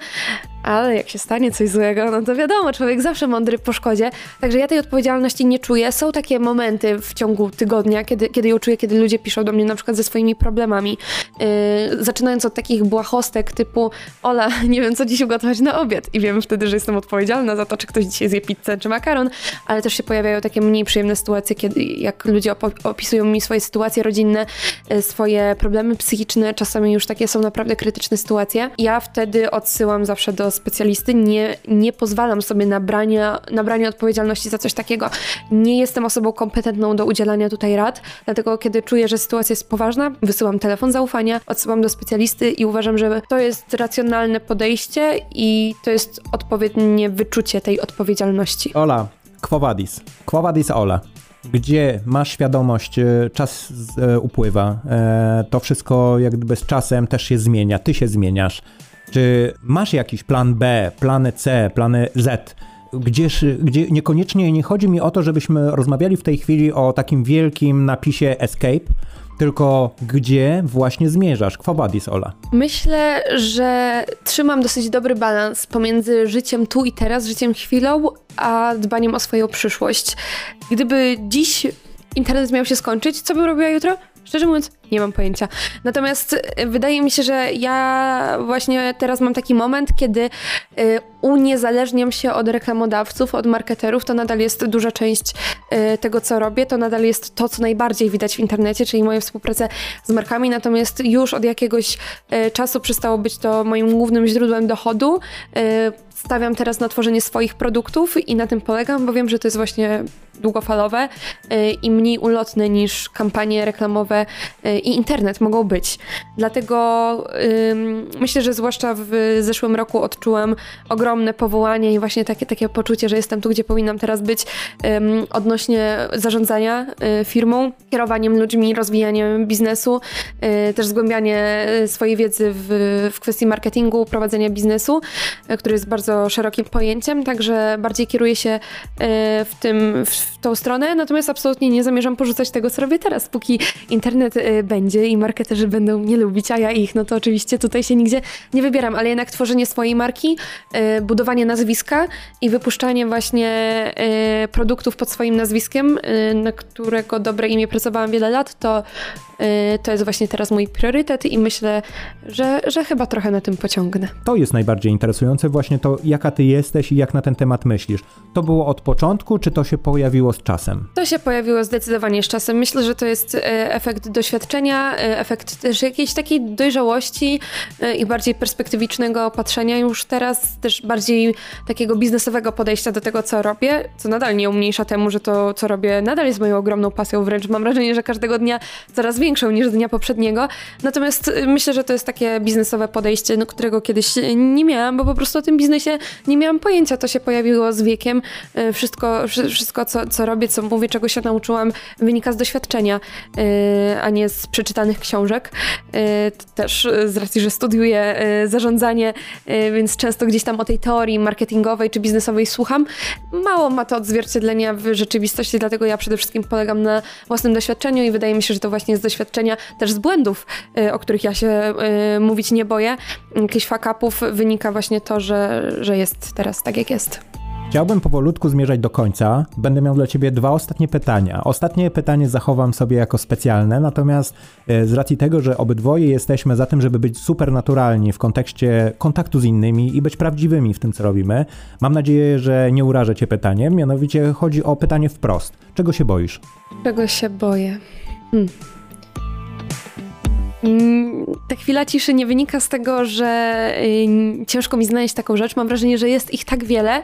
ale jak się stanie coś złego, no to wiadomo, człowiek zawsze mądry po szkodzie. Także ja tej odpowiedzialności nie czuję. Są takie momenty w ciągu tygodnia, kiedy, kiedy ją czuję, kiedy ludzie piszą do mnie na przykład ze swoimi problemami. Yy, zaczynając od takich błahostek typu Ola, [laughs] nie wiem co dziś ugotować na obiad i wiem wtedy, że jestem odpowiedzialna za to, czy ktoś dzisiaj zje pizzę czy makaron, ale też się pojawiają takie mniej przyjemne sytuacje, kiedy jak ludzie opisują mi swoje sytuacje rodzinne, yy, swoje problemy psychiczne, czasami już takie są naprawdę krytyczne sytuacje. Ja wtedy odsyłam zawsze do specjalisty, nie, nie pozwalam sobie na branie, na branie odpowiedzialności za coś takiego. Nie jestem osobą kompetentną do udzielania tutaj rad, dlatego kiedy czuję, że sytuacja jest poważna, wysyłam telefon zaufania, odsyłam do specjalisty i uważam, że to jest racjonalne podejście i to jest odpowiednie wyczucie tej odpowiedzialności. Ola, Quo Vadis. Quo Vadis Ola gdzie masz świadomość, e, czas e, upływa, e, to wszystko jak gdyby z czasem też się zmienia, ty się zmieniasz. Czy masz jakiś plan B, plany C, plany Z? Gdzież, gdzie niekoniecznie nie chodzi mi o to, żebyśmy rozmawiali w tej chwili o takim wielkim napisie escape, tylko gdzie właśnie zmierzasz? Quo Ola? Myślę, że trzymam dosyć dobry balans pomiędzy życiem tu i teraz, życiem chwilą, a dbaniem o swoją przyszłość. Gdyby dziś internet miał się skończyć, co bym robiła jutro? Szczerze mówiąc, nie mam pojęcia. Natomiast y, wydaje mi się, że ja właśnie teraz mam taki moment, kiedy y, uniezależniam się od reklamodawców, od marketerów. To nadal jest duża część y, tego, co robię. To nadal jest to, co najbardziej widać w internecie, czyli moje współpracę z markami. Natomiast już od jakiegoś czasu przestało być to moim głównym źródłem dochodu. Stawiam teraz na tworzenie swoich produktów i na tym polegam, bo wiem, że to jest właśnie długofalowe i mniej ulotne niż kampanie reklamowe i internet mogą być. Dlatego myślę, że zwłaszcza w zeszłym roku odczułam ogromne powołanie i właśnie takie, takie poczucie, że jestem tu, gdzie powinnam teraz być odnośnie zarządzania y, firmą, kierowaniem ludźmi, rozwijaniem biznesu, y, też zgłębianie y, swojej wiedzy w, w kwestii marketingu, prowadzenia biznesu, y, który jest bardzo szerokim pojęciem, także bardziej kieruję się y, w tym, w tą stronę, natomiast absolutnie nie zamierzam porzucać tego, co robię teraz, póki internet y, będzie i marketerzy będą mnie lubić, a ja ich, no to oczywiście tutaj się nigdzie nie wybieram, ale jednak tworzenie swojej marki, y, budowanie nazwiska i wypuszczanie właśnie produktów pod swoim nazwiskiem, na którego dobre imię pracowałam wiele lat, to to jest właśnie teraz mój priorytet i myślę, że, że chyba trochę na tym pociągnę. To jest najbardziej interesujące, właśnie to, jaka ty jesteś i jak na ten temat myślisz. To było od początku, czy to się pojawiło z czasem? To się pojawiło zdecydowanie z czasem. Myślę, że to jest efekt doświadczenia, efekt też jakiejś takiej dojrzałości e, i bardziej perspektywicznego patrzenia już teraz, też bardziej takiego biznesowego podejścia do tego, co robię, co nadal nie umniejsza temu, że to, co robię, nadal jest moją ogromną pasją, wręcz mam wrażenie, że każdego dnia coraz większą niż dnia poprzedniego. Natomiast e, myślę, że to jest takie biznesowe podejście, no, którego kiedyś nie miałam, bo po prostu o tym biznesie nie miałam pojęcia. To się pojawiło z wiekiem. E, wszystko, wszystko co, co robię, co mówię, czego się nauczyłam, wynika z doświadczenia, a nie z przeczytanych książek. E, też z racji, że studiuję e, zarządzanie, e, więc często gdzieś tam o tej teorii marketingowej czy biznesowej słucham. Mało ma to odzwierciedlenia w rzeczywistości, dlatego ja przede wszystkim polegam na własnym doświadczeniu i wydaje mi się, że to właśnie z doświadczenia też z błędów, o których ja się mówić nie boję, jakichś fuck-upów wynika właśnie to, że, że jest teraz tak, jak jest. Chciałbym powolutku zmierzać do końca. Będę miał dla Ciebie dwa ostatnie pytania. Ostatnie pytanie zachowam sobie jako specjalne, natomiast e, z racji tego, że obydwoje jesteśmy za tym, żeby być supernaturalni w kontekście kontaktu z innymi i być prawdziwymi w tym, co robimy, mam nadzieję, że nie urażę Cię pytaniem. Mianowicie chodzi o pytanie wprost. Czego się boisz? Czego się boję? Hmm. Mm, ta chwila ciszy nie wynika z tego, że ciężko mi znaleźć taką rzecz. Mam wrażenie, że jest ich tak wiele,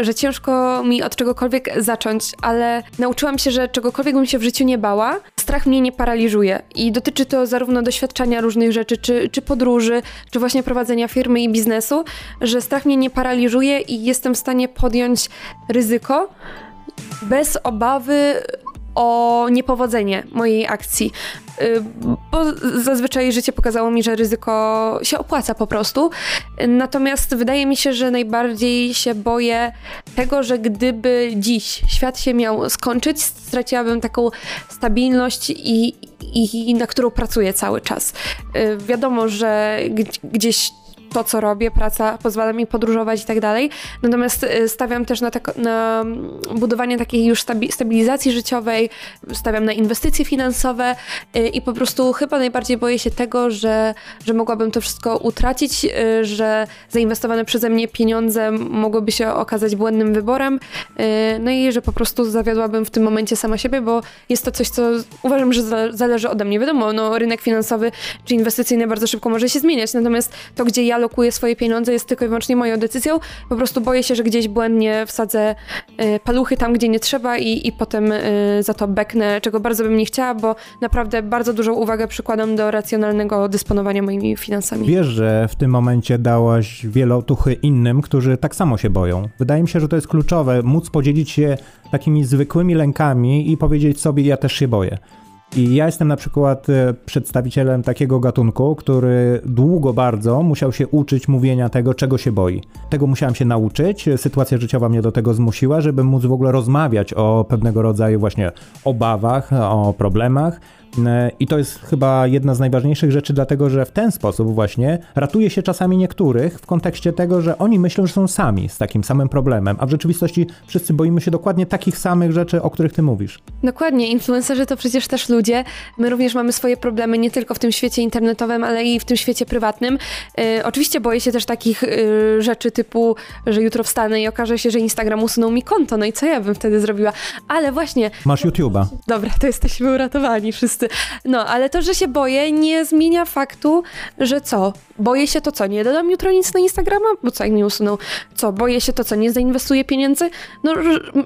y, że ciężko mi od czegokolwiek zacząć, ale nauczyłam się, że czegokolwiek bym się w życiu nie bała, strach mnie nie paraliżuje. I dotyczy to zarówno doświadczenia różnych rzeczy, czy, czy podróży, czy właśnie prowadzenia firmy i biznesu, że strach mnie nie paraliżuje i jestem w stanie podjąć ryzyko bez obawy o niepowodzenie mojej akcji. Y, bo zazwyczaj życie pokazało mi, że ryzyko się opłaca po prostu. Natomiast wydaje mi się, że najbardziej się boję tego, że gdyby dziś świat się miał skończyć, straciłabym taką stabilność i, i na którą pracuję cały czas. Y, wiadomo, że gdzieś to, co robię, praca pozwala mi podróżować i tak dalej. Natomiast y, stawiam też na, tak, na budowanie takiej już stabilizacji życiowej, stawiam na inwestycje finansowe y, i po prostu chyba najbardziej boję się tego, że, że mogłabym to wszystko utracić, y, że zainwestowane przeze mnie pieniądze mogłyby się okazać błędnym wyborem, no i że po prostu zawiodłabym w tym momencie sama siebie, bo jest to coś, co uważam, że zależy ode mnie. Wiadomo, no, rynek finansowy czy inwestycyjny bardzo szybko może się zmieniać, natomiast to, gdzie ja alokuję swoje pieniądze, jest tylko i wyłącznie moją decyzją. Po prostu boję się, że gdzieś błędnie wsadzę y, paluchy tam, gdzie nie trzeba i, i potem y, za to beknę, czego bardzo bym nie chciała, bo naprawdę bardzo dużą uwagę przykładam do racjonalnego dysponowania moimi finansami. Wiesz, że w tym momencie dałaś wiele otuchy innym, którzy tak samo się boją. Wydaje mi się, że to jest kluczowe, móc podzielić się takimi zwykłymi lękami i powiedzieć sobie, ja też się boję. I ja jestem na przykład e, przedstawicielem takiego gatunku, który długo bardzo musiał się uczyć mówienia tego, czego się boi. Tego musiałem się nauczyć. Sytuacja życiowa mnie do tego zmusiła, żeby móc w ogóle rozmawiać o pewnego rodzaju właśnie obawach, o problemach, I to jest chyba jedna z najważniejszych rzeczy, dlatego że w ten sposób właśnie ratuje się czasami niektórych w kontekście tego, że oni myślą, że są sami z takim samym problemem, a w rzeczywistości wszyscy boimy się dokładnie takich samych rzeczy, o których ty mówisz. Dokładnie, influencerzy to przecież też ludzie. My również mamy swoje problemy nie tylko w tym świecie internetowym, ale i w tym świecie prywatnym. E, oczywiście boję się też takich e, rzeczy typu, że jutro wstanę i okaże się, że Instagram usunął mi konto, no i co ja bym wtedy zrobiła? Ale właśnie... Masz YouTube'a. Dobra, to jesteśmy uratowani wszyscy wszyscy. No, ale to, że się boję, nie zmienia faktu, że co? Boję się to co? Nie dodam jutro nic na Instagrama? Bo co, jak mi usunął? Co? Boję się to co? Nie zainwestuję pieniędzy? No,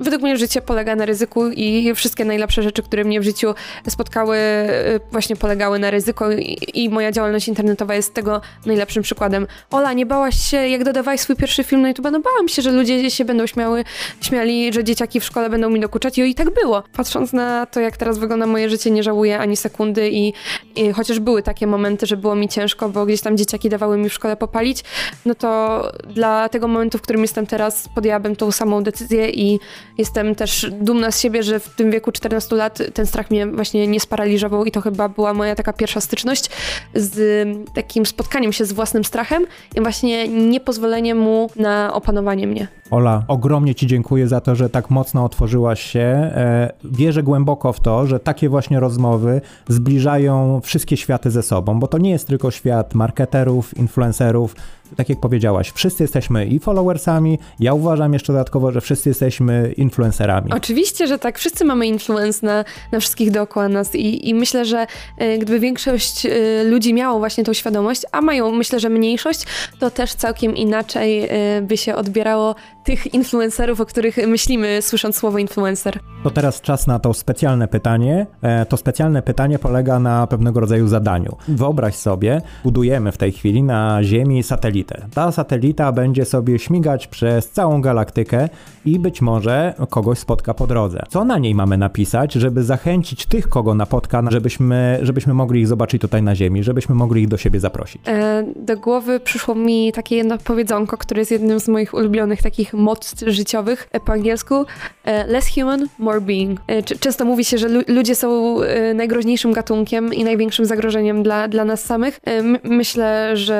według mnie życie polega na ryzyku i wszystkie najlepsze rzeczy, które mnie w życiu spotkały, y, właśnie polegały na ryzyku i, i moja działalność internetowa jest tego najlepszym przykładem. Ola, nie bałaś się, jak dodawałeś swój pierwszy film na YouTube? No bałam się, że ludzie się będą śmiały, śmiali, że dzieciaki w szkole będą mi dokuczać i, i tak było. Patrząc na to, jak teraz wygląda moje życie, nie żałuję ani sekundy i, i chociaż były takie momenty, że było mi ciężko, bo gdzieś tam dzieciaki dawały mi w szkole popalić, no to dla tego momentu, w którym jestem teraz, podjęłabym tą samą decyzję i jestem też dumna z siebie, że w tym wieku 14 lat ten strach mnie właśnie nie sparaliżował i to chyba była moja taka pierwsza styczność z takim spotkaniem się z własnym strachem i właśnie niepozwoleniem mu na opanowanie mnie. Ola, ogromnie Ci dziękuję za to, że tak mocno otworzyłaś się. E, wierzę głęboko w to, że takie właśnie rozmowy zbliżają wszystkie światy ze sobą, bo to nie jest tylko świat marketerów, influencerów, tak jak powiedziałaś, wszyscy jesteśmy i followersami. Ja uważam jeszcze dodatkowo, że wszyscy jesteśmy influencerami. Oczywiście, że tak. Wszyscy mamy influence na, na wszystkich dookoła nas i, i myślę, że y, gdyby większość y, ludzi miało właśnie tą świadomość, a mają myślę, że mniejszość, to też całkiem inaczej y, by się odbierało tych influencerów, o których myślimy, słysząc słowo influencer. To teraz czas na to specjalne pytanie. E, to specjalne pytanie polega na pewnego rodzaju zadaniu. Wyobraź sobie, budujemy w tej chwili na Ziemi satelitę. Ta satelita będzie sobie śmigać przez całą galaktykę i być może kogoś spotka po drodze. Co na niej mamy napisać, żeby zachęcić tych, kogo napotka, żebyśmy, żebyśmy mogli ich zobaczyć tutaj na Ziemi, żebyśmy mogli ich do siebie zaprosić? E, do głowy przyszło mi takie jedno powiedzonko, które jest jednym z moich ulubionych takich moc życiowych e, po angielsku. E, less human, more being. E, często mówi się, że ludzie są najgroźniejszym gatunkiem i największym zagrożeniem dla, dla nas samych. Myślę, że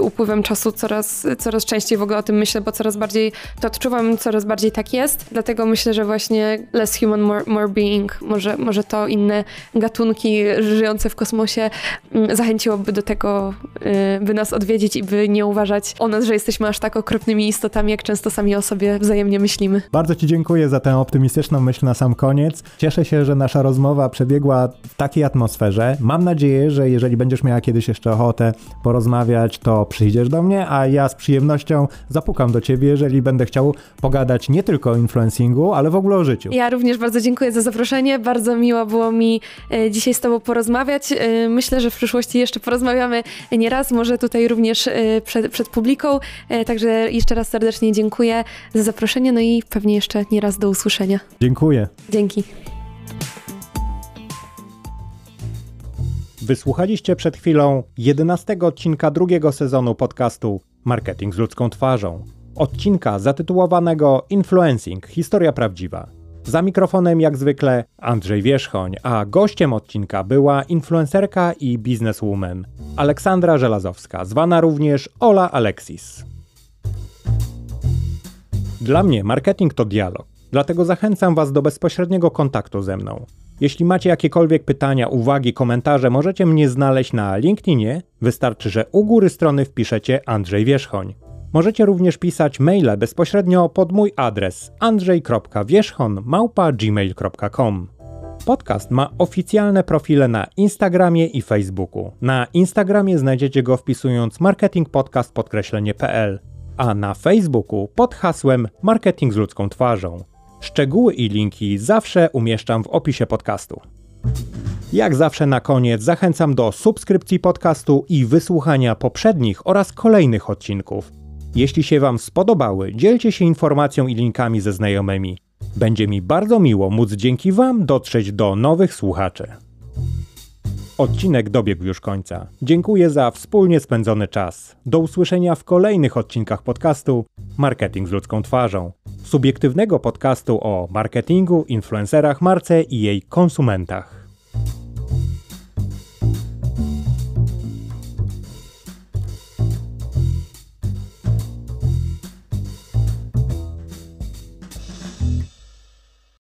upływem czasu coraz, coraz częściej w ogóle o tym myślę, bo coraz bardziej to odczuwam, coraz bardziej tak jest. Dlatego myślę, że właśnie less human, more, more being, może, może to inne gatunki żyjące w kosmosie mm, zachęciłoby do tego, y, by nas odwiedzić i by nie uważać o nas, że jesteśmy aż tak okropnymi istotami, jak często sami o sobie wzajemnie myślimy. Bardzo Ci dziękuję za tę optymistyczną myśl na sam koniec. Cieszę się, że nasza rozmowa przebiegła w takiej atmosferze. Mam nadzieję, że jeżeli będziesz miała kiedyś jeszcze ochotę porozmawiać, to przyjdziesz do mnie, a ja z przyjemnością zapukam do Ciebie, jeżeli będę chciał pogadać nie tylko o influencingu, ale w ogóle o życiu. Ja również bardzo dziękuję za zaproszenie. Bardzo miło było mi e, dzisiaj z Tobą porozmawiać. E, myślę, że w przyszłości jeszcze porozmawiamy nie raz, może tutaj również e, przed, przed publiką. Także jeszcze raz serdecznie dziękuję za zaproszenie, no i pewnie jeszcze nie raz do usłyszenia. Dziękuję. Dzięki. Wysłuchaliście przed chwilą 11 odcinka drugiego sezonu podcastu Marketing z ludzką twarzą. Odcinka zatytułowanego Influencing Historia prawdziwa. Za mikrofonem jak zwykle Andrzej Wierzchoń, a gościem odcinka była influencerka i bizneswoman Aleksandra Żelazowska, zwana również Ola Alexis. Dla mnie marketing to dialog, dlatego zachęcam Was do bezpośredniego kontaktu ze mną. Jeśli macie jakiekolwiek pytania, uwagi, komentarze, możecie mnie znaleźć na LinkedInie. Wystarczy, że u góry strony wpiszecie Andrzej Wierzchoń. Możecie również pisać maile bezpośrednio pod mój adres andrzej.wierzchon.gmail.com Podcast ma oficjalne profile na Instagramie i Facebooku. Na Instagramie znajdziecie go wpisując marketingpodcast.pl, a na Facebooku pod hasłem Marketing z ludzką twarzą. Szczegóły i linki zawsze umieszczam w opisie podcastu. Jak zawsze na koniec zachęcam do subskrypcji podcastu i wysłuchania poprzednich oraz kolejnych odcinków. Jeśli się Wam spodobały, dzielcie się informacją i linkami ze znajomymi. Będzie mi bardzo miło móc dzięki Wam dotrzeć do nowych słuchaczy. Odcinek dobiegł już końca. Dziękuję za wspólnie spędzony czas. Do usłyszenia w kolejnych odcinkach podcastu Marketing z ludzką twarzą. Subiektywnego podcastu o marketingu, influencerach, marce i jej konsumentach.